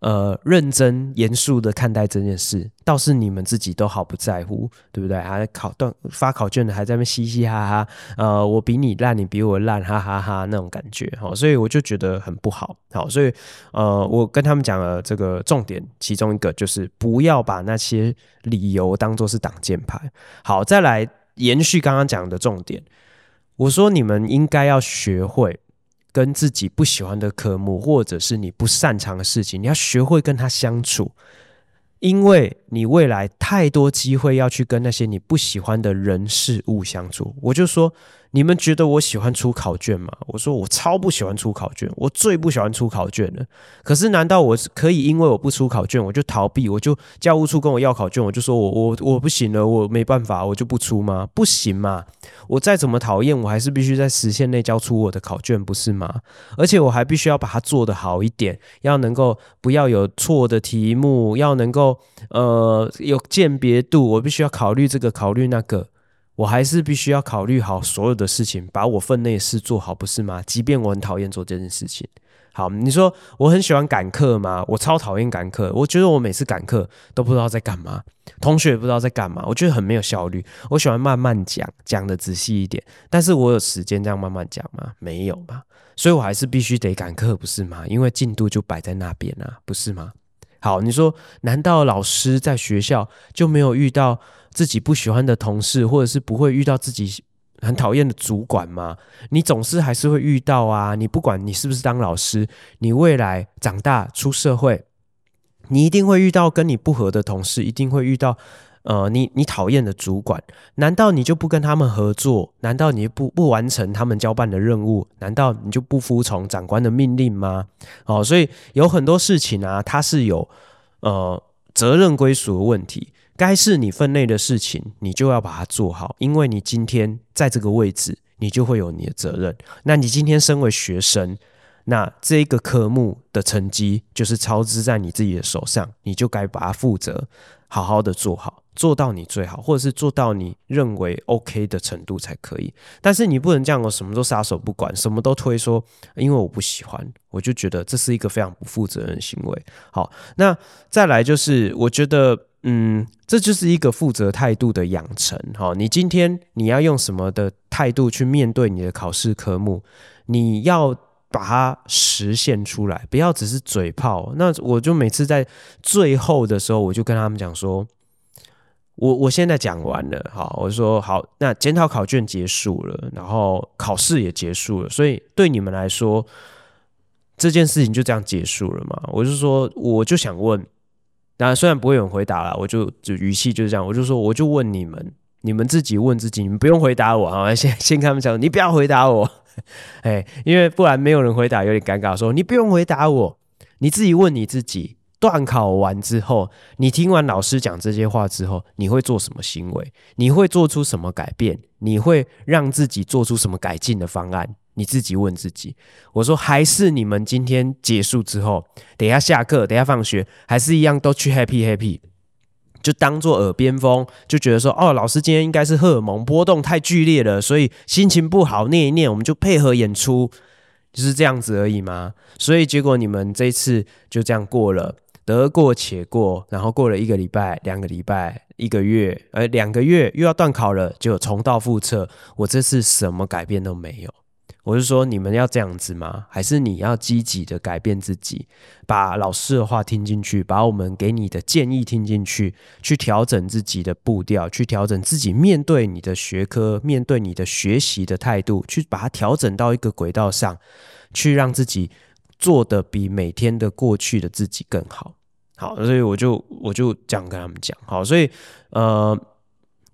呃认真严肃的看待这件事，倒是你们自己都好不在乎，对不对？还考段发考卷的还在那嘻嘻哈哈，呃，我比你烂，你比我烂，哈哈哈哈那种感觉，好，所以我就觉得很不好，好，所以呃，我跟他们讲了这个重点，其中一个就是不要把那些。理由当做是挡箭牌。好，再来延续刚刚讲的重点。我说你们应该要学会跟自己不喜欢的科目，或者是你不擅长的事情，你要学会跟他相处，因为你未来太多机会要去跟那些你不喜欢的人事物相处。我就说，你们觉得我喜欢出考卷吗？我说我超不喜欢出考卷，我最不喜欢出考卷了。可是难道我可以因为我不出考卷，我就逃避，我就教务处跟我要考卷，我就说我我我不行了，我没办法，我就不出吗？不行嘛！我再怎么讨厌，我还是必须在时限内交出我的考卷，不是吗？而且我还必须要把它做得好一点，要能够不要有错的题目，要能够呃有鉴别度，我必须要考虑这个，考虑那个。我还是必须要考虑好所有的事情，把我分内的事做好，不是吗？即便我很讨厌做这件事情。好，你说我很喜欢赶课吗？我超讨厌赶课。我觉得我每次赶课都不知道在干嘛，同学也不知道在干嘛，我觉得很没有效率。我喜欢慢慢讲，讲得仔细一点。但是我有时间这样慢慢讲吗？没有嘛。所以我还是必须得赶课，不是吗？因为进度就摆在那边啊，不是吗？好，你说难道老师在学校就没有遇到？自己不喜欢的同事，或者是不会遇到自己很讨厌的主管吗？你总是还是会遇到啊！你不管你是不是当老师，你未来长大出社会，你一定会遇到跟你不合的同事，一定会遇到呃你你讨厌的主管。难道你就不跟他们合作？难道你不不完成他们交办的任务？难道你就不服从长官的命令吗？哦，所以有很多事情啊，它是有呃责任归属的问题。该是你分内的事情，你就要把它做好，因为你今天在这个位置，你就会有你的责任。那你今天身为学生，那这个科目的成绩就是操之在你自己的手上，你就该把它负责，好好的做好，做到你最好，或者是做到你认为 OK 的程度才可以。但是你不能这样，我什么都撒手不管，什么都推说，因为我不喜欢，我就觉得这是一个非常不负责任的行为。好，那再来就是，我觉得。嗯，这就是一个负责态度的养成。好，你今天你要用什么的态度去面对你的考试科目？你要把它实现出来，不要只是嘴炮。那我就每次在最后的时候，我就跟他们讲说，我我现在讲完了，哈，我说好，那检讨考卷结束了，然后考试也结束了，所以对你们来说，这件事情就这样结束了嘛？我就说，我就想问。当然，虽然不会有人回答了，我就就语气就是这样，我就说，我就问你们，你们自己问自己，你们不用回答我 啊，先先跟他们讲，你不要回答我，哎，因为不然没有人回答，有点尴尬。说你不用回答我，你自己问你自己，段考完之后，你听完老师讲这些话之后，你会做什么行为？你会做出什么改变？你会让自己做出什么改进的方案？你自己问自己，我说还是你们今天结束之后，等一下下课，等一下放学，还是一样都去 happy happy，就当做耳边风，就觉得说哦，老师今天应该是荷尔蒙波动太剧烈了，所以心情不好，念一念，我们就配合演出，就是这样子而已吗？所以结果你们这次就这样过了，得过且过，然后过了一个礼拜、两个礼拜、一个月，呃，两个月又要段考了，就重蹈覆辙，我这次什么改变都没有。我是说，你们要这样子吗？还是你要积极的改变自己，把老师的话听进去，把我们给你的建议听进去，去调整自己的步调，去调整自己面对你的学科、面对你的学习的态度，去把它调整到一个轨道上，去让自己做得比每天的过去的自己更好。好，所以我就我就这样跟他们讲。好，所以呃，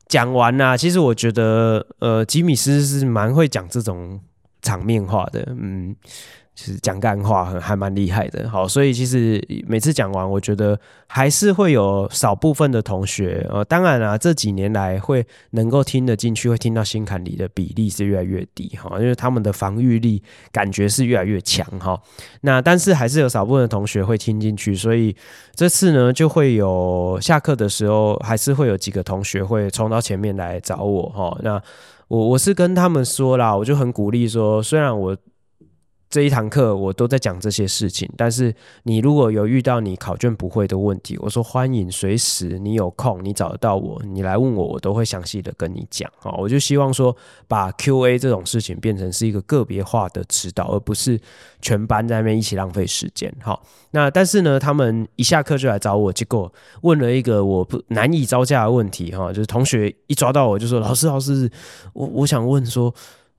讲完啦。其实我觉得呃，吉米斯是蛮会讲这种。场面化的，嗯，其实讲干话很还蛮厉害的。好，所以其实每次讲完，我觉得还是会有少部分的同学，呃，当然啊，这几年来会能够听得进去，会听到心坎里的比例是越来越低哈，因为他们的防御力感觉是越来越强哈。那但是还是有少部分的同学会听进去，所以这次呢，就会有下课的时候，还是会有几个同学会冲到前面来找我哈。那我我是跟他们说啦，我就很鼓励说，虽然我。这一堂课我都在讲这些事情，但是你如果有遇到你考卷不会的问题，我说欢迎随时你有空你找得到我，你来问我，我都会详细的跟你讲。啊，我就希望说把 QA 这种事情变成是一个个别化的指导，而不是全班在那边一起浪费时间。好，那但是呢，他们一下课就来找我，结果问了一个我不难以招架的问题哈，就是同学一抓到我就说老师老师，我我想问说，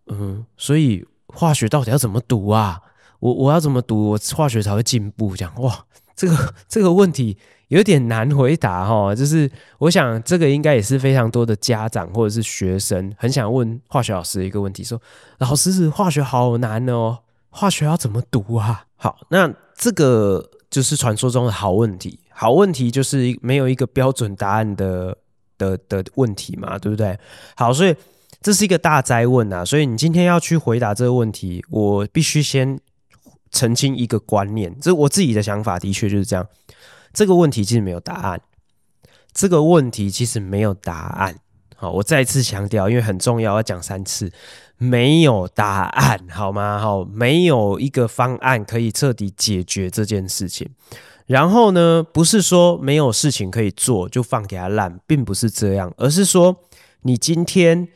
嗯，所以。化学到底要怎么读啊？我我要怎么读，我化学才会进步？这样哇，这个这个问题有点难回答哈，就是我想这个应该也是非常多的家长或者是学生很想问化学老师一个问题，说老师，化学好难哦，化学要怎么读啊？好，那这个就是传说中的好问题，好问题就是没有一个标准答案的的的问题嘛，对不对？好，所以这是一个大哉问啊，所以你今天要去回答这个问题，我必须先澄清一个观念，这我自己的想法，的确就是这样。这个问题其实没有答案，这个问题其实没有答案。好，我再次强调，因为很重要，要讲三次，没有答案，好吗？好，没有一个方案可以彻底解决这件事情。然后呢，不是说没有事情可以做就放给他烂，并不是这样，而是说你今天。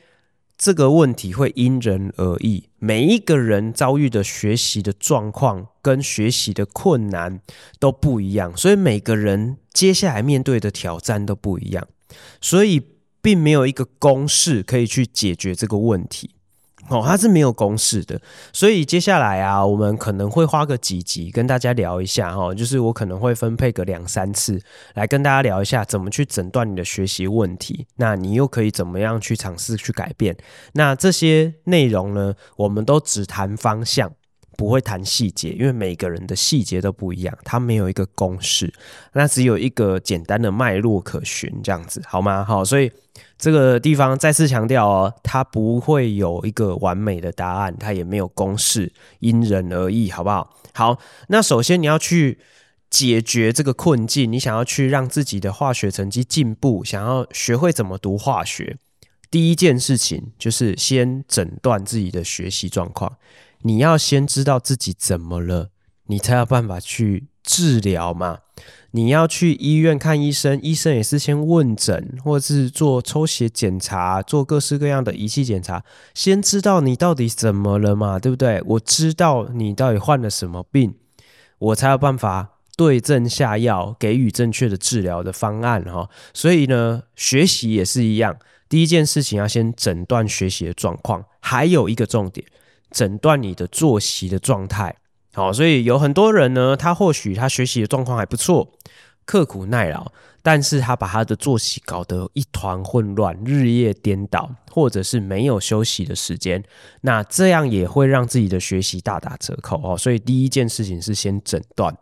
这个问题会因人而异，每一个人遭遇的学习的状况跟学习的困难都不一样，所以每个人接下来面对的挑战都不一样，所以并没有一个公式可以去解决这个问题。哦，它是没有公式的，所以接下来啊，我们可能会花个几集跟大家聊一下哈，就是我可能会分配个两三次来跟大家聊一下怎么去诊断你的学习问题，那你又可以怎么样去尝试去改变？那这些内容呢，我们都只谈方向。不会谈细节，因为每个人的细节都不一样，它没有一个公式，那只有一个简单的脉络可循，这样子好吗？好，所以这个地方再次强调哦，它不会有一个完美的答案，它也没有公式，因人而异，好不好？好，那首先你要去解决这个困境，你想要去让自己的化学成绩进步，想要学会怎么读化学，第一件事情就是先诊断自己的学习状况。你要先知道自己怎么了，你才有办法去治疗嘛。你要去医院看医生，医生也是先问诊，或者是做抽血检查，做各式各样的仪器检查，先知道你到底怎么了嘛，对不对？我知道你到底患了什么病，我才有办法对症下药，给予正确的治疗的方案哈。所以呢，学习也是一样，第一件事情要先诊断学习的状况，还有一个重点。诊断你的作息的状态，好，所以有很多人呢，他或许他学习的状况还不错，刻苦耐劳，但是他把他的作息搞得一团混乱，日夜颠倒，或者是没有休息的时间，那这样也会让自己的学习大打折扣哦。所以第一件事情是先诊断，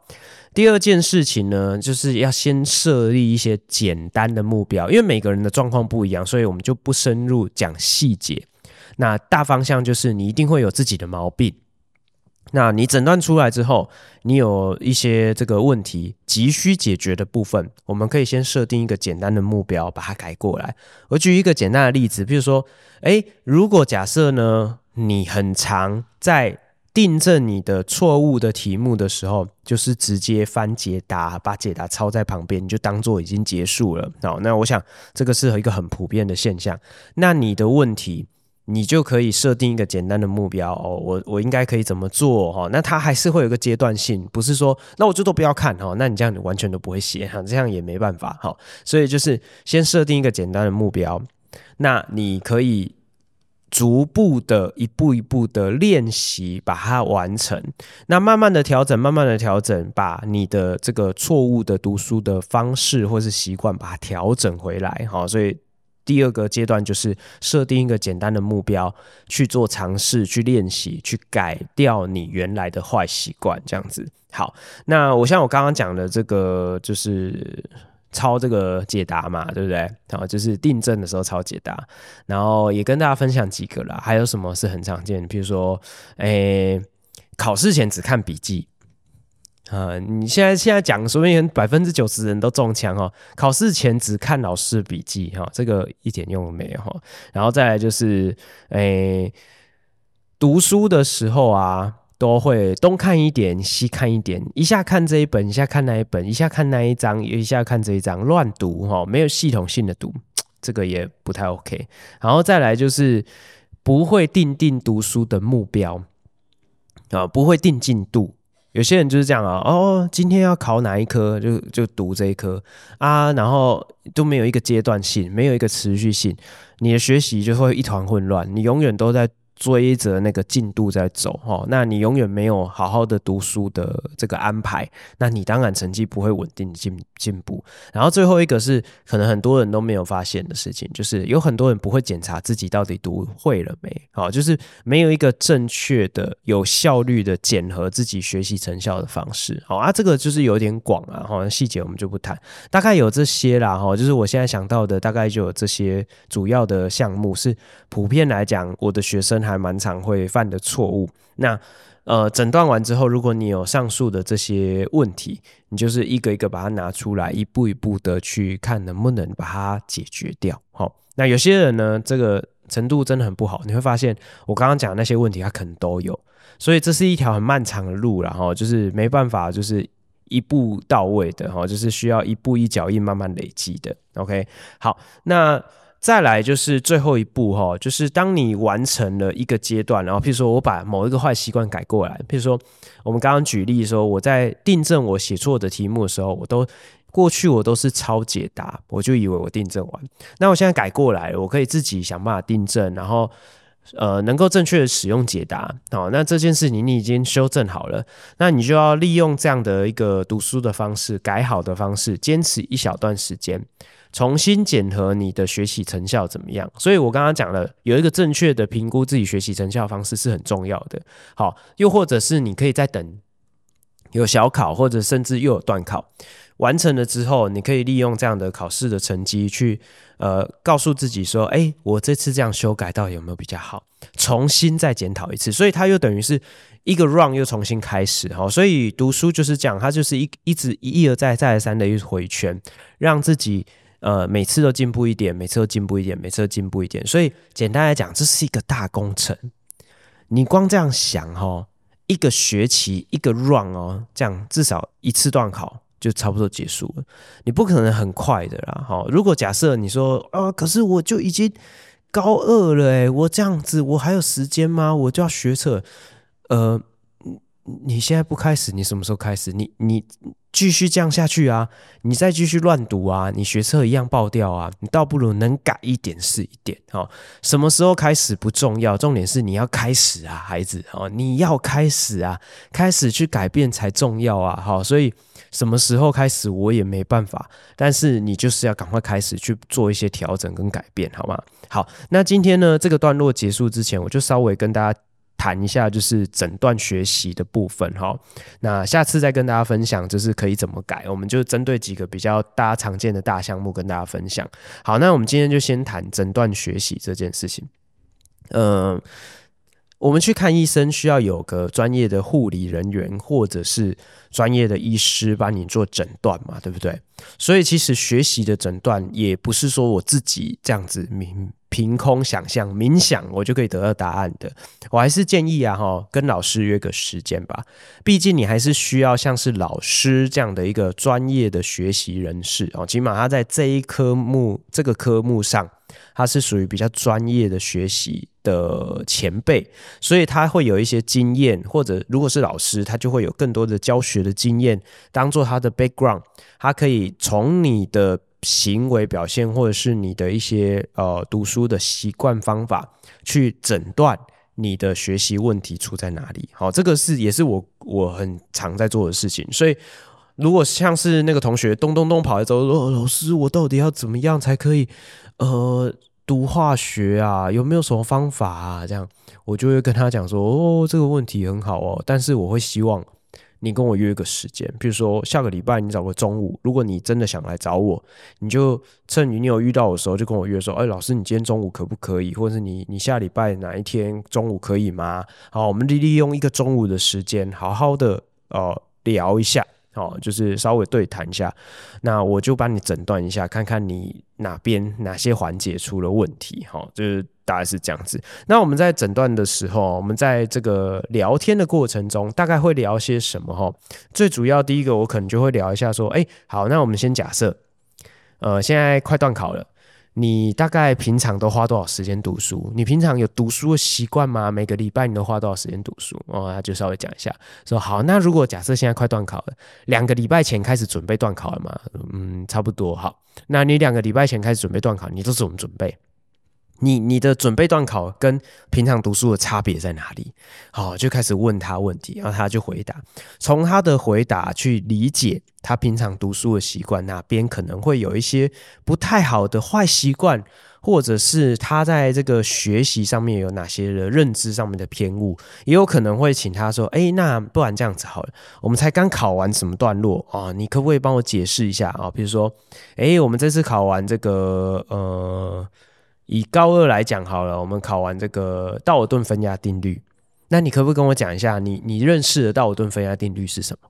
第二件事情呢，就是要先设立一些简单的目标，因为每个人的状况不一样，所以我们就不深入讲细节。那大方向就是你一定会有自己的毛病，那你诊断出来之后，你有一些这个问题急需解决的部分，我们可以先设定一个简单的目标，把它改过来。我举一个简单的例子，比如说，诶，如果假设呢，你很常在订正你的错误的题目的时候，就是直接翻解答，把解答抄在旁边，你就当做已经结束了。好，那我想这个是一个很普遍的现象。那你的问题，你就可以设定一个简单的目标哦，我我应该可以怎么做哈？那它还是会有个阶段性，不是说那我就都不要看哈，那你这样你完全都不会写哈，这样也没办法哈。所以就是先设定一个简单的目标，那你可以逐步的一步一步的练习把它完成，那慢慢的调整，慢慢的调整，把你的这个错误的读书的方式或是习惯把它调整回来哈，所以。第二个阶段就是设定一个简单的目标，去做尝试，去练习，去改掉你原来的坏习惯，这样子。好，那我像我刚刚讲的这个，就是抄这个解答嘛，对不对？然后就是订正的时候抄解答，然后也跟大家分享几个啦。还有什么是很常见的？比如说，诶，考试前只看笔记。啊，你现在现在讲，说不定百分之九十人都中枪哦。考试前只看老师笔记哈，这个一点用都没有哈。然后再来就是，诶、读书的时候啊，都会东看一点，西看一点，一下看这一本，一下看那一本，一下看那一章，一下看这一章，乱读哈，没有系统性的读，这个也不太 OK。然后再来就是不会定定读书的目标啊，不会定进度。有些人就是这样啊，哦，今天要考哪一科就就读这一科啊，然后都没有一个阶段性，没有一个持续性，你的学习就会一团混乱，你永远都在追着那个进度在走哈，那你永远没有好好的读书的这个安排，那你当然成绩不会稳定进进步。然后最后一个是可能很多人都没有发现的事情，就是有很多人不会检查自己到底读会了没，好，就是没有一个正确的、有效率的检核自己学习成效的方式。好啊，这个就是有点广啊，好，细节我们就不谈，大概有这些啦哈，就是我现在想到的大概就有这些主要的项目，是普遍来讲我的学生。还蛮常会犯的错误。那呃，诊断完之后，如果你有上述的这些问题，你就是一个一个把它拿出来，一步一步的去看能不能把它解决掉。好，那有些人呢，这个程度真的很不好，你会发现我刚刚讲的那些问题，他可能都有。所以这是一条很漫长的路，然后就是没办法，就是一步到位的哈，就是需要一步一脚印慢慢累积的。OK，好，那。再来就是最后一步哈，就是当你完成了一个阶段，然后譬如说我把某一个坏习惯改过来，譬如说我们刚刚举例说我在订正我写错的题目的时候，我都过去我都是抄解答，我就以为我订正完，那我现在改过来了，我可以自己想办法订正，然后呃能够正确的使用解答，好，那这件事情你已经修正好了，那你就要利用这样的一个读书的方式，改好的方式，坚持一小段时间。重新检核你的学习成效怎么样？所以我刚刚讲了，有一个正确的评估自己学习成效方式是很重要的。好，又或者是你可以再等有小考，或者甚至又有段考完成了之后，你可以利用这样的考试的成绩去呃告诉自己说：哎，我这次这样修改到底有没有比较好？重新再检讨一次，所以它又等于是一个 run 又重新开始。好，所以读书就是这样，它就是一一直一一而再再而三的一回圈，让自己。呃，每次都进步一点，每次都进步一点，每次都进步一点。所以简单来讲，这是一个大工程。你光这样想哦，一个学期一个 run 哦，这样至少一次段考就差不多结束了。你不可能很快的啦。好，如果假设你说，呃，可是我就已经高二了，诶，我这样子我还有时间吗？我就要学测，呃。你现在不开始，你什么时候开始？你你继续这样下去啊？你再继续乱读啊？你学测一样爆掉啊？你倒不如能改一点是一点。哦，什么时候开始不重要，重点是你要开始啊，孩子哦，你要开始啊，开始去改变才重要啊。好，所以什么时候开始我也没办法，但是你就是要赶快开始去做一些调整跟改变，好吗？好，那今天呢，这个段落结束之前，我就稍微跟大家。谈一下就是诊断学习的部分哈，那下次再跟大家分享就是可以怎么改，我们就针对几个比较大家常见的大项目跟大家分享。好，那我们今天就先谈诊断学习这件事情。嗯，我们去看医生需要有个专业的护理人员或者是专业的医师帮你做诊断嘛，对不对？所以其实学习的诊断也不是说我自己这样子明。凭空想象、冥想，我就可以得到答案的。我还是建议啊，哈，跟老师约个时间吧。毕竟你还是需要像是老师这样的一个专业的学习人士哦，起码他在这一科目、这个科目上，他是属于比较专业的学习的前辈，所以他会有一些经验，或者如果是老师，他就会有更多的教学的经验，当做他的 background，他可以从你的。行为表现，或者是你的一些呃读书的习惯方法，去诊断你的学习问题出在哪里。好，这个是也是我我很常在做的事情。所以，如果像是那个同学咚咚咚跑来之后说：“老师，我到底要怎么样才可以呃读化学啊？有没有什么方法啊？”这样我就会跟他讲说：“哦，这个问题很好哦，但是我会希望。”你跟我约个时间，比如说下个礼拜你找个中午，如果你真的想来找我，你就趁你有遇到我的时候就跟我约说，哎，老师，你今天中午可不可以？或者是你你下礼拜哪一天中午可以吗？好，我们利利用一个中午的时间，好好的呃聊一下。哦，就是稍微对谈一下，那我就帮你诊断一下，看看你哪边哪些环节出了问题。好，就是大概是这样子。那我们在诊断的时候，我们在这个聊天的过程中，大概会聊些什么？哈，最主要第一个，我可能就会聊一下说，哎，好，那我们先假设，呃，现在快段考了。你大概平常都花多少时间读书？你平常有读书的习惯吗？每个礼拜你都花多少时间读书？哦，那就稍微讲一下，说好。那如果假设现在快段考了，两个礼拜前开始准备段考了吗？嗯，差不多。好，那你两个礼拜前开始准备段考，你都怎么准备？你你的准备段考跟平常读书的差别在哪里？好，就开始问他问题，然后他就回答，从他的回答去理解他平常读书的习惯，哪边可能会有一些不太好的坏习惯，或者是他在这个学习上面有哪些的认知上面的偏误，也有可能会请他说，哎，那不然这样子好了，我们才刚考完什么段落啊？你可不可以帮我解释一下啊？比如说，哎，我们这次考完这个呃。以高二来讲好了，我们考完这个道尔顿分压定律，那你可不可以跟我讲一下你，你认识的道尔顿分压定律是什么？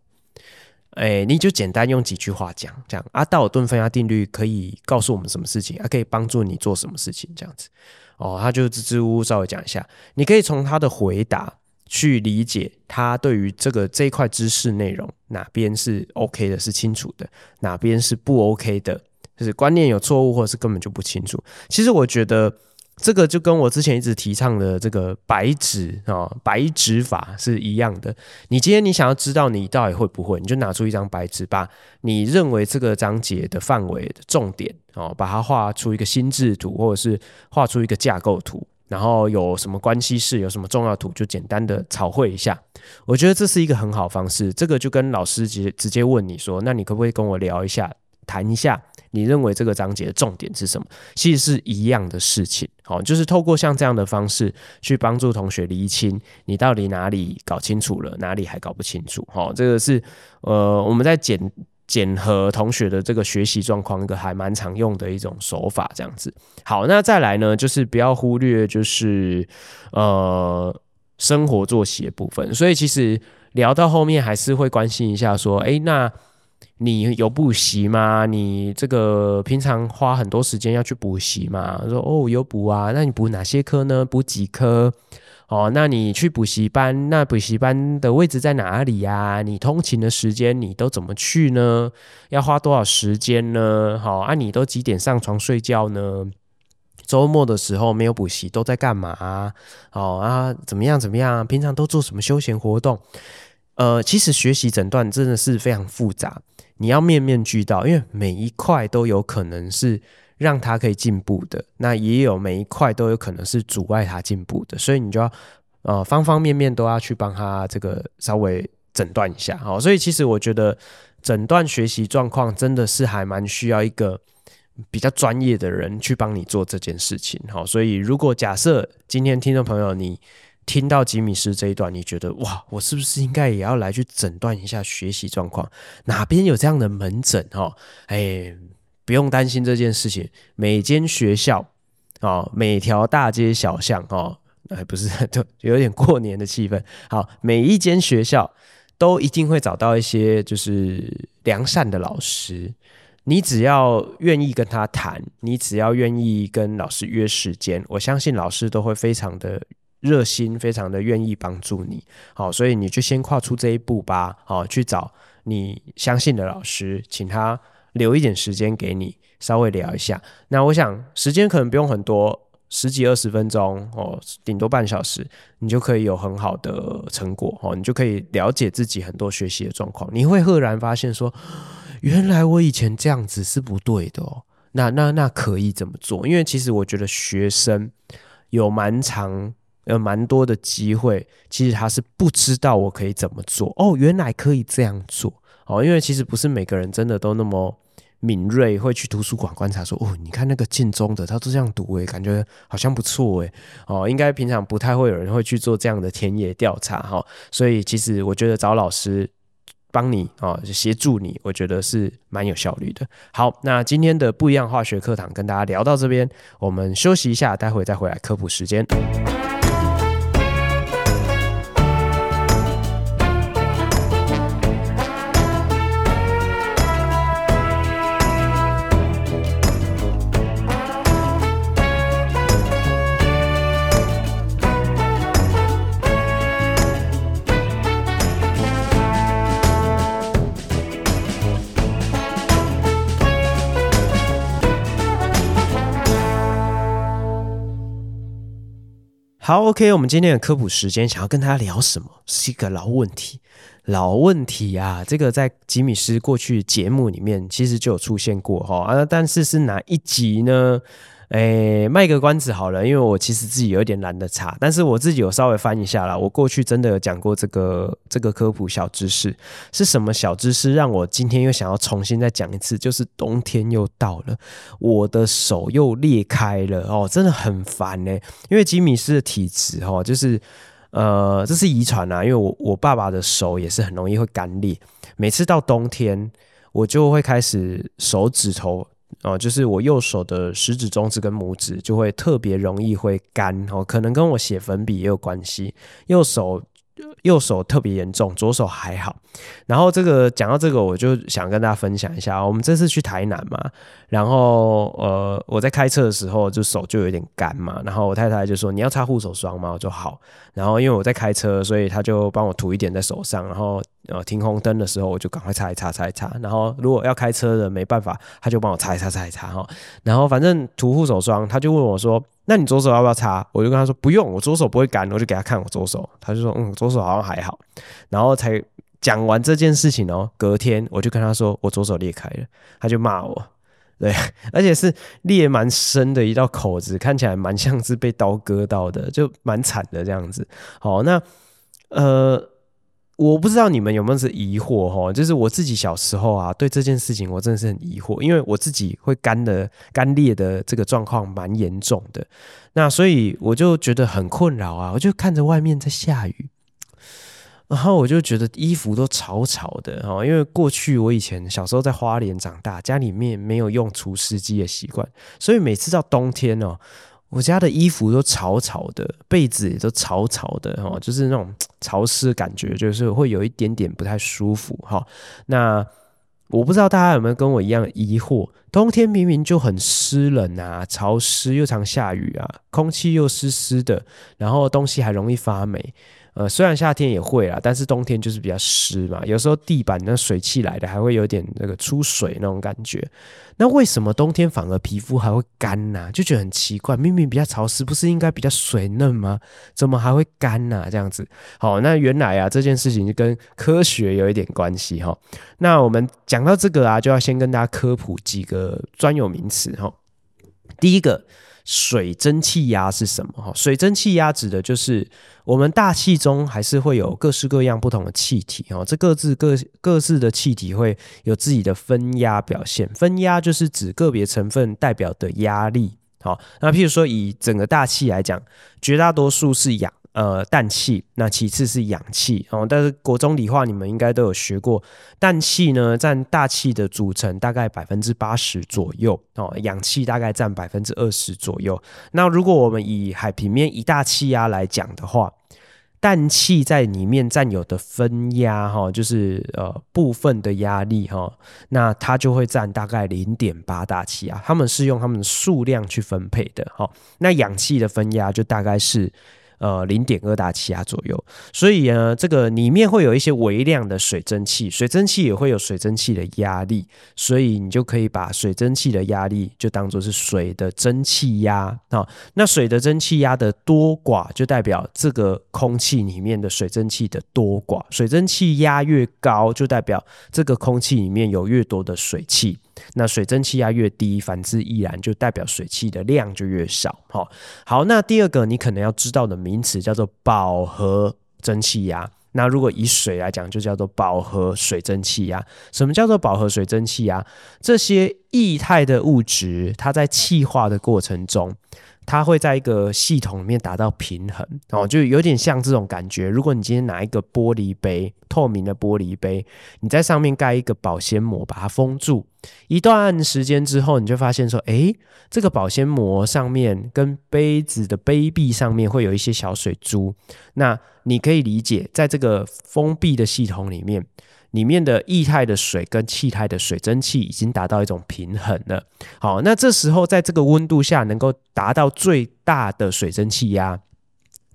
哎，你就简单用几句话讲，这样啊，道尔顿分压定律可以告诉我们什么事情？啊，可以帮助你做什么事情？这样子哦，他就支支吾吾稍微讲一下，你可以从他的回答去理解他对于这个这一块知识内容哪边是 OK 的，是清楚的，哪边是不 OK 的。就是观念有错误，或者是根本就不清楚。其实我觉得这个就跟我之前一直提倡的这个白纸啊白纸法是一样的。你今天你想要知道你到底会不会，你就拿出一张白纸，把你认为这个章节的范围的重点哦，把它画出一个心智图，或者是画出一个架构图，然后有什么关系式，有什么重要图，就简单的草绘一下。我觉得这是一个很好方式。这个就跟老师直接直接问你说，那你可不可以跟我聊一下？谈一下，你认为这个章节的重点是什么？其实是一样的事情，好，就是透过像这样的方式去帮助同学厘清你到底哪里搞清楚了，哪里还搞不清楚。好，这个是呃我们在检检核同学的这个学习状况一个还蛮常用的一种手法，这样子。好，那再来呢，就是不要忽略就是呃生活作息的部分。所以其实聊到后面还是会关心一下，说，哎，那。你有补习吗？你这个平常花很多时间要去补习吗？说哦，有补啊。那你补哪些科呢？补几科？哦，那你去补习班，那补习班的位置在哪里呀？你通勤的时间你都怎么去呢？要花多少时间呢？好啊，你都几点上床睡觉呢？周末的时候没有补习都在干嘛？哦啊，怎么样怎么样？平常都做什么休闲活动？呃，其实学习诊断真的是非常复杂。你要面面俱到，因为每一块都有可能是让他可以进步的，那也有每一块都有可能是阻碍他进步的，所以你就要呃方方面面都要去帮他这个稍微诊断一下，好，所以其实我觉得诊断学习状况真的是还蛮需要一个比较专业的人去帮你做这件事情，好，所以如果假设今天听众朋友你。听到吉米斯这一段，你觉得哇，我是不是应该也要来去诊断一下学习状况？哪边有这样的门诊？哈，哎，不用担心这件事情。每间学校啊，每条大街小巷哦，哎，不是，就有点过年的气氛。好，每一间学校都一定会找到一些就是良善的老师。你只要愿意跟他谈，你只要愿意跟老师约时间，我相信老师都会非常的。热心，非常的愿意帮助你，好，所以你就先跨出这一步吧，好，去找你相信的老师，请他留一点时间给你，稍微聊一下。那我想时间可能不用很多，十几二十分钟哦，顶多半小时，你就可以有很好的成果哦，你就可以了解自己很多学习的状况。你会赫然发现说，原来我以前这样子是不对的哦。那那那可以怎么做？因为其实我觉得学生有蛮长。有蛮多的机会，其实他是不知道我可以怎么做哦，原来可以这样做哦，因为其实不是每个人真的都那么敏锐，会去图书馆观察说哦，你看那个建中的，他都这样读诶，感觉好像不错诶。哦，应该平常不太会有人会去做这样的田野调查哈，所以其实我觉得找老师帮你啊，协助你，我觉得是蛮有效率的。好，那今天的不一样化学课堂跟大家聊到这边，我们休息一下，待会再回来科普时间。，OK，我们今天的科普时间想要跟大家聊什么？是一个老问题，老问题啊！这个在吉米斯过去节目里面其实就有出现过哈啊，但是是哪一集呢？诶，卖个关子好了，因为我其实自己有一点懒得查，但是我自己有稍微翻一下啦。我过去真的有讲过这个这个科普小知识，是什么小知识让我今天又想要重新再讲一次？就是冬天又到了，我的手又裂开了哦，真的很烦呢。因为吉米斯的体质哦，就是呃，这是遗传啊，因为我我爸爸的手也是很容易会干裂，每次到冬天我就会开始手指头。哦，就是我右手的食指、中指跟拇指就会特别容易会干哦，可能跟我写粉笔也有关系。右手右手特别严重，左手还好。然后这个讲到这个，我就想跟大家分享一下。我们这次去台南嘛，然后呃，我在开车的时候就手就有点干嘛，然后我太太就说：“你要擦护手霜吗？”我就好。然后因为我在开车，所以他就帮我涂一点在手上，然后。呃，停红灯的时候，我就赶快擦一擦，擦一擦。然后，如果要开车的没办法，他就帮我擦一擦，擦一擦哈。然后，反正涂护手霜，他就问我说：“那你左手要不要擦？”我就跟他说：“不用，我左手不会干。”我就给他看我左手，他就说：“嗯，左手好像还好。”然后才讲完这件事情哦。隔天我就跟他说：“我左手裂开了。”他就骂我，对，而且是裂蛮深的一道口子，看起来蛮像是被刀割到的，就蛮惨的这样子。好，那呃。我不知道你们有没有是疑惑哈，就是我自己小时候啊，对这件事情我真的是很疑惑，因为我自己会干的干裂的这个状况蛮严重的，那所以我就觉得很困扰啊，我就看着外面在下雨，然后我就觉得衣服都潮潮的哈，因为过去我以前小时候在花莲长大，家里面没有用除湿机的习惯，所以每次到冬天哦。我家的衣服都潮潮的，被子也都潮潮的哈，就是那种 潮湿的感觉，就是会有一点点不太舒服哈。那我不知道大家有没有跟我一样疑惑？冬天明明就很湿冷啊，潮湿又常下雨啊，空气又湿湿的，然后东西还容易发霉。呃，虽然夏天也会啦，但是冬天就是比较湿嘛，有时候地板那水汽来的还会有点那个出水那种感觉。那为什么冬天反而皮肤还会干呢？就觉得很奇怪，明明比较潮湿，不是应该比较水嫩吗？怎么还会干呢？这样子，好，那原来啊这件事情就跟科学有一点关系哈。那我们讲到这个啊，就要先跟大家科普几个专有名词哈。第一个。水蒸气压是什么？哈，水蒸气压指的就是我们大气中还是会有各式各样不同的气体哦，这各自各各自的气体会有自己的分压表现。分压就是指个别成分代表的压力。好，那譬如说以整个大气来讲，绝大多数是氧。呃，氮气，那其次是氧气哦。但是国中理化你们应该都有学过，氮气呢占大气的组成大概百分之八十左右哦，氧气大概占百分之二十左右。那如果我们以海平面一大气压来讲的话，氮气在里面占有的分压哈，就是呃部分的压力哈，那它就会占大概零点八大气压。他们是用他们的数量去分配的哈。那氧气的分压就大概是。呃，零点二大气压左右，所以呢，这个里面会有一些微量的水蒸气，水蒸气也会有水蒸气的压力，所以你就可以把水蒸气的压力就当做是水的蒸汽压啊。那水的蒸汽压的多寡，就代表这个空气里面的水蒸气的多寡。水蒸气压越高，就代表这个空气里面有越多的水汽。那水蒸气压越低，反之亦然，就代表水汽的量就越少。好，好，那第二个你可能要知道的名词叫做饱和蒸汽压。那如果以水来讲，就叫做饱和水蒸气压。什么叫做饱和水蒸气压？这些液态的物质，它在气化的过程中。它会在一个系统里面达到平衡哦，就有点像这种感觉。如果你今天拿一个玻璃杯，透明的玻璃杯，你在上面盖一个保鲜膜，把它封住，一段时间之后，你就发现说，诶，这个保鲜膜上面跟杯子的杯壁上面会有一些小水珠。那你可以理解，在这个封闭的系统里面。里面的液态的水跟气态的水蒸气已经达到一种平衡了。好，那这时候在这个温度下能够达到最大的水蒸气压，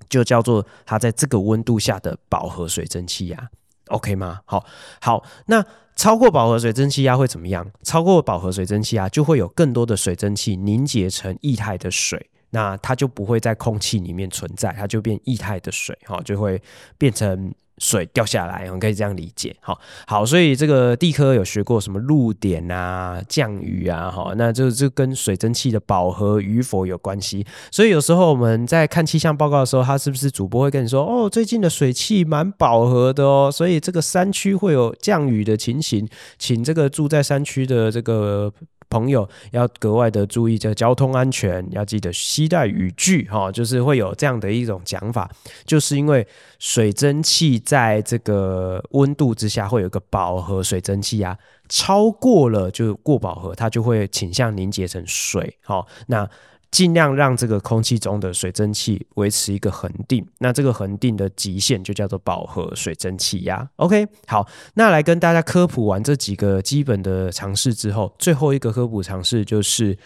就叫做它在这个温度下的饱和水蒸气压。OK 吗？好，好，那超过饱和水蒸气压会怎么样？超过饱和水蒸气压就会有更多的水蒸气凝结成液态的水。那它就不会在空气里面存在，它就变液态的水，哈，就会变成水掉下来，我们可以这样理解。好，好，所以这个地科有学过什么露点啊、降雨啊，哈，那就就跟水蒸气的饱和与否有关系。所以有时候我们在看气象报告的时候，他是不是主播会跟你说，哦，最近的水汽蛮饱和的哦，所以这个山区会有降雨的情形，请这个住在山区的这个。朋友要格外的注意这交通安全，要记得携带雨具哈，就是会有这样的一种讲法，就是因为水蒸气在这个温度之下会有一个饱和水蒸气啊，超过了就过饱和，它就会倾向凝结成水。好，那。尽量让这个空气中的水蒸气维持一个恒定，那这个恒定的极限就叫做饱和水蒸气压。OK，好，那来跟大家科普完这几个基本的尝试之后，最后一个科普尝试就是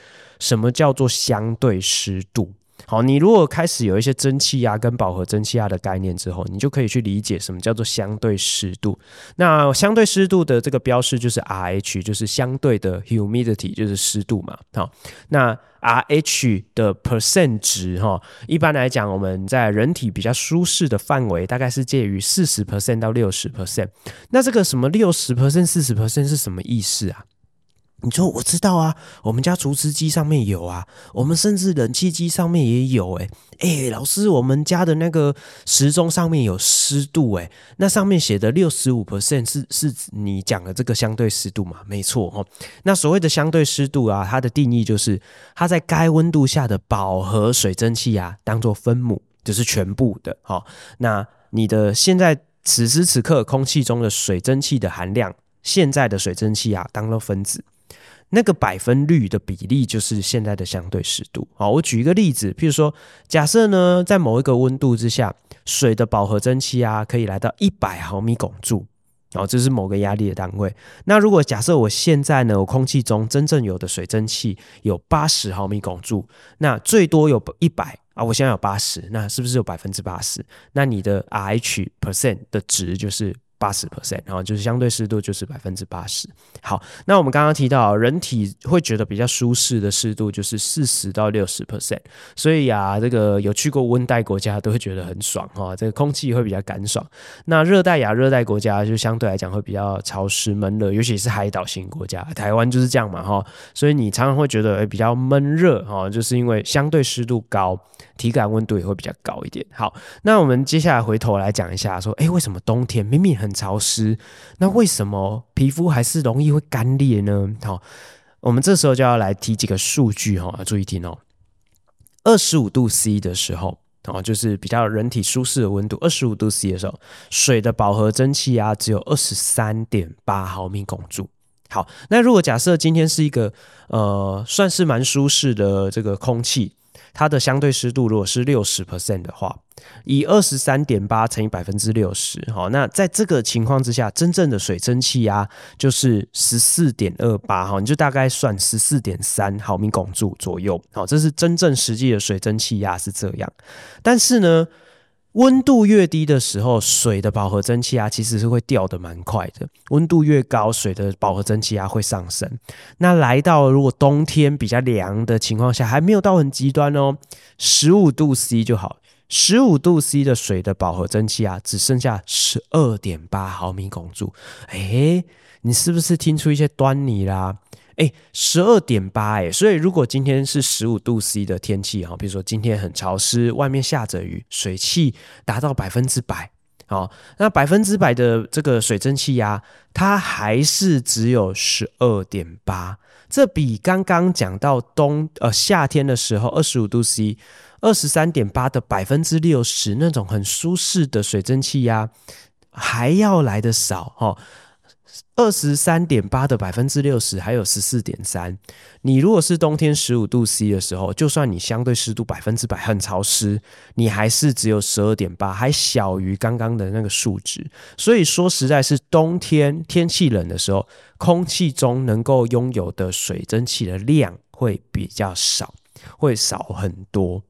什么叫做相对湿度。好，你如果开始有一些蒸汽压跟饱和蒸汽压的概念之后，你就可以去理解什么叫做相对湿度。那相对湿度的这个标示就是 RH，就是相对的 humidity，就是湿度嘛。好，那 RH 的 percent 值哈，一般来讲，我们在人体比较舒适的范围大概是介于四十 percent 到六十 percent。那这个什么六十 percent、四十 percent 是什么意思啊？你说我知道啊，我们家除湿机上面有啊，我们甚至冷气机上面也有诶。诶，老师，我们家的那个时钟上面有湿度诶，那上面写的六十五 percent 是是你讲的这个相对湿度嘛？没错哦。那所谓的相对湿度啊，它的定义就是它在该温度下的饱和水蒸气啊，当做分母，就是全部的。好，那你的现在此时此刻空气中的水蒸气的含量，现在的水蒸气啊，当做分子。那个百分率的比例就是现在的相对湿度。好，我举一个例子，譬如说，假设呢，在某一个温度之下，水的饱和蒸汽啊，可以来到一百毫米汞柱。好，这是某个压力的单位。那如果假设我现在呢，我空气中真正有的水蒸气有八十毫米汞柱，那最多有一百啊，我现在有八十，那是不是有百分之八十？那你的 RH percent 的值就是。八十 percent，然后就是相对湿度就是百分之八十。好，那我们刚刚提到，人体会觉得比较舒适的湿度就是四十到六十 percent。所以啊，这个有去过温带国家都会觉得很爽哈，这个空气会比较干爽。那热带亚热带国家就相对来讲会比较潮湿闷热，尤其是海岛型国家，台湾就是这样嘛哈。所以你常常会觉得比较闷热哈，就是因为相对湿度高，体感温度也会比较高一点。好，那我们接下来回头来讲一下，说，哎，为什么冬天明明很很潮湿，那为什么皮肤还是容易会干裂呢？好，我们这时候就要来提几个数据哈，注意听哦。二十五度 C 的时候，哦，就是比较人体舒适的温度。二十五度 C 的时候，水的饱和蒸汽压只有二十三点八毫米汞柱。好，那如果假设今天是一个呃，算是蛮舒适的这个空气。它的相对湿度如果是六十 percent 的话，以二十三点八乘以百分之六十，好，那在这个情况之下，真正的水蒸气压就是十四点二八，哈，你就大概算十四点三毫米汞柱左右，好，这是真正实际的水蒸气压是这样，但是呢。温度越低的时候，水的饱和蒸汽压其实是会掉得蛮快的。温度越高，水的饱和蒸汽压会上升。那来到如果冬天比较凉的情况下，还没有到很极端哦，十五度 C 就好。十五度 C 的水的饱和蒸汽压只剩下十二点八毫米汞柱。诶，你是不是听出一些端倪啦？哎，十二点八哎，所以如果今天是十五度 C 的天气哈，比如说今天很潮湿，外面下着雨，水汽达到百分之百，好，那百分之百的这个水蒸气压，它还是只有十二点八，这比刚刚讲到冬呃夏天的时候二十五度 C 二十三点八的百分之六十那种很舒适的水蒸气压还要来得少哈。二十三点八的百分之六十，还有十四点三。你如果是冬天十五度 C 的时候，就算你相对湿度百分之百很潮湿，你还是只有十二点八，还小于刚刚的那个数值。所以说实在是冬天天气冷的时候，空气中能够拥有的水蒸气的量会比较少，会少很多。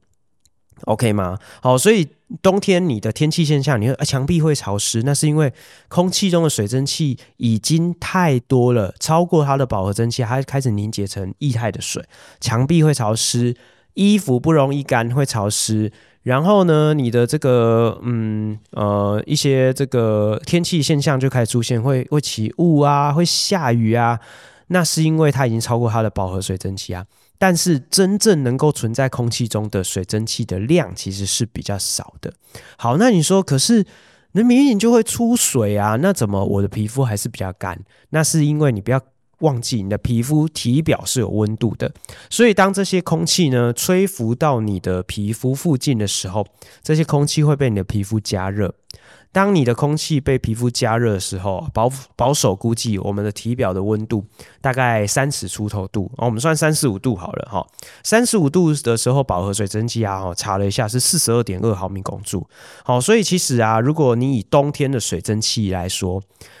OK 吗？好，所以冬天你的天气现象，你会啊，墙壁会潮湿，那是因为空气中的水蒸气已经太多了，超过它的饱和蒸汽，它开始凝结成液态的水，墙壁会潮湿，衣服不容易干，会潮湿。然后呢，你的这个嗯呃一些这个天气现象就开始出现，会会起雾啊，会下雨啊，那是因为它已经超过它的饱和水蒸气啊。但是真正能够存在空气中的水蒸气的量其实是比较少的。好，那你说，可是那明明就会出水啊，那怎么我的皮肤还是比较干？那是因为你不要忘记，你的皮肤体表是有温度的，所以当这些空气呢吹拂到你的皮肤附近的时候，这些空气会被你的皮肤加热。当你的空气被皮肤加热的时候，保保守估计，我们的体表的温度大概三十出头度，哦，我们算三十五度好了哈。三十五度的时候，饱和水蒸气啊，哈，查了一下是四十二点二毫米汞柱。好，所以其实啊，如果你以冬天的水蒸气来说，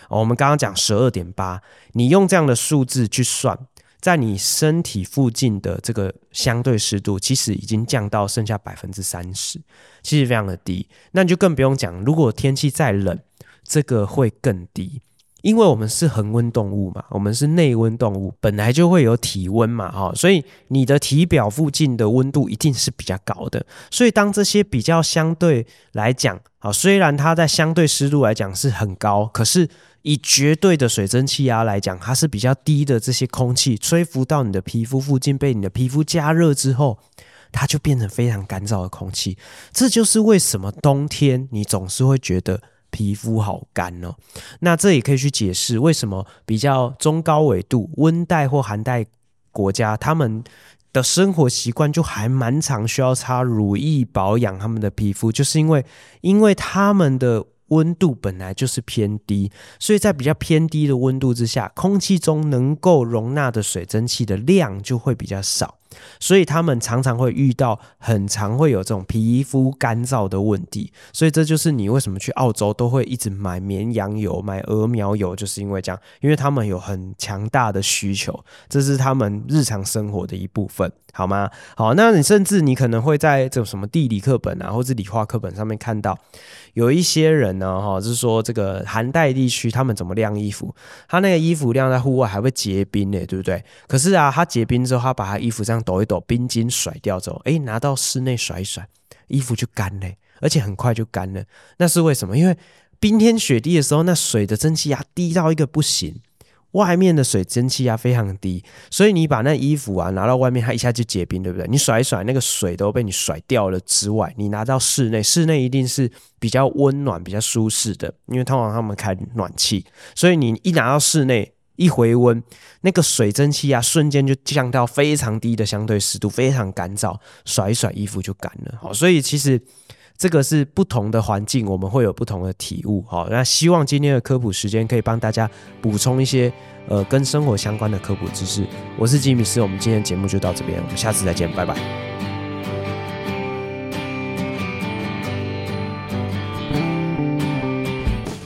我们刚刚讲十二点八，你用这样的数字去算。在你身体附近的这个相对湿度，其实已经降到剩下百分之三十，其实非常的低。那你就更不用讲，如果天气再冷，这个会更低，因为我们是恒温动物嘛，我们是内温动物，本来就会有体温嘛，哈，所以你的体表附近的温度一定是比较高的。所以当这些比较相对来讲，啊，虽然它在相对湿度来讲是很高，可是。以绝对的水蒸气压来讲，它是比较低的。这些空气吹拂到你的皮肤附近，被你的皮肤加热之后，它就变成非常干燥的空气。这就是为什么冬天你总是会觉得皮肤好干哦。那这也可以去解释为什么比较中高纬度、温带或寒带国家，他们的生活习惯就还蛮常需要擦乳液保养他们的皮肤，就是因为因为他们的。温度本来就是偏低，所以在比较偏低的温度之下，空气中能够容纳的水蒸气的量就会比较少。所以他们常常会遇到，很常会有这种皮肤干燥的问题。所以这就是你为什么去澳洲都会一直买绵羊油、买鹅苗油，就是因为这样，因为他们有很强大的需求，这是他们日常生活的一部分，好吗？好，那你甚至你可能会在这种什么地理课本啊，或者理化课本上面看到，有一些人呢，哈，是说这个寒带地区他们怎么晾衣服，他那个衣服晾在户外还会结冰呢，对不对？可是啊，他结冰之后，他把他衣服这样。抖一抖，冰晶甩掉之后，哎，拿到室内甩一甩，衣服就干了，而且很快就干了。那是为什么？因为冰天雪地的时候，那水的蒸汽压低到一个不行，外面的水蒸气压非常低，所以你把那衣服啊拿到外面，它一下就结冰，对不对？你甩一甩，那个水都被你甩掉了之外，你拿到室内，室内一定是比较温暖、比较舒适的，因为通常他们开暖气，所以你一拿到室内。一回温，那个水蒸气啊，瞬间就降到非常低的相对湿度，非常干燥，甩一甩衣服就干了。好，所以其实这个是不同的环境，我们会有不同的体悟。好，那希望今天的科普时间可以帮大家补充一些呃跟生活相关的科普知识。我是吉米斯，我们今天节目就到这边，我们下次再见，拜拜。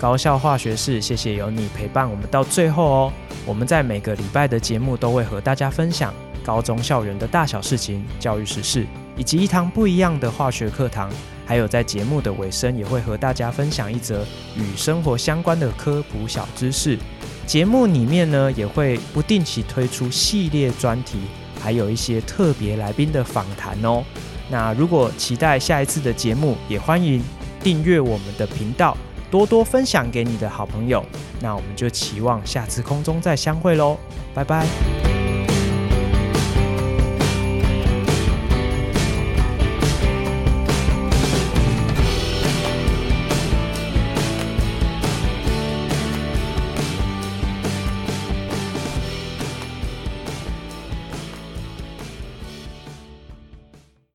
高效化学式，谢谢有你陪伴我们到最后哦。我们在每个礼拜的节目都会和大家分享高中校园的大小事情、教育时事，以及一堂不一样的化学课堂。还有在节目的尾声，也会和大家分享一则与生活相关的科普小知识。节目里面呢，也会不定期推出系列专题，还有一些特别来宾的访谈哦。那如果期待下一次的节目，也欢迎订阅我们的频道。多多分享给你的好朋友，那我们就期望下次空中再相会喽，拜拜。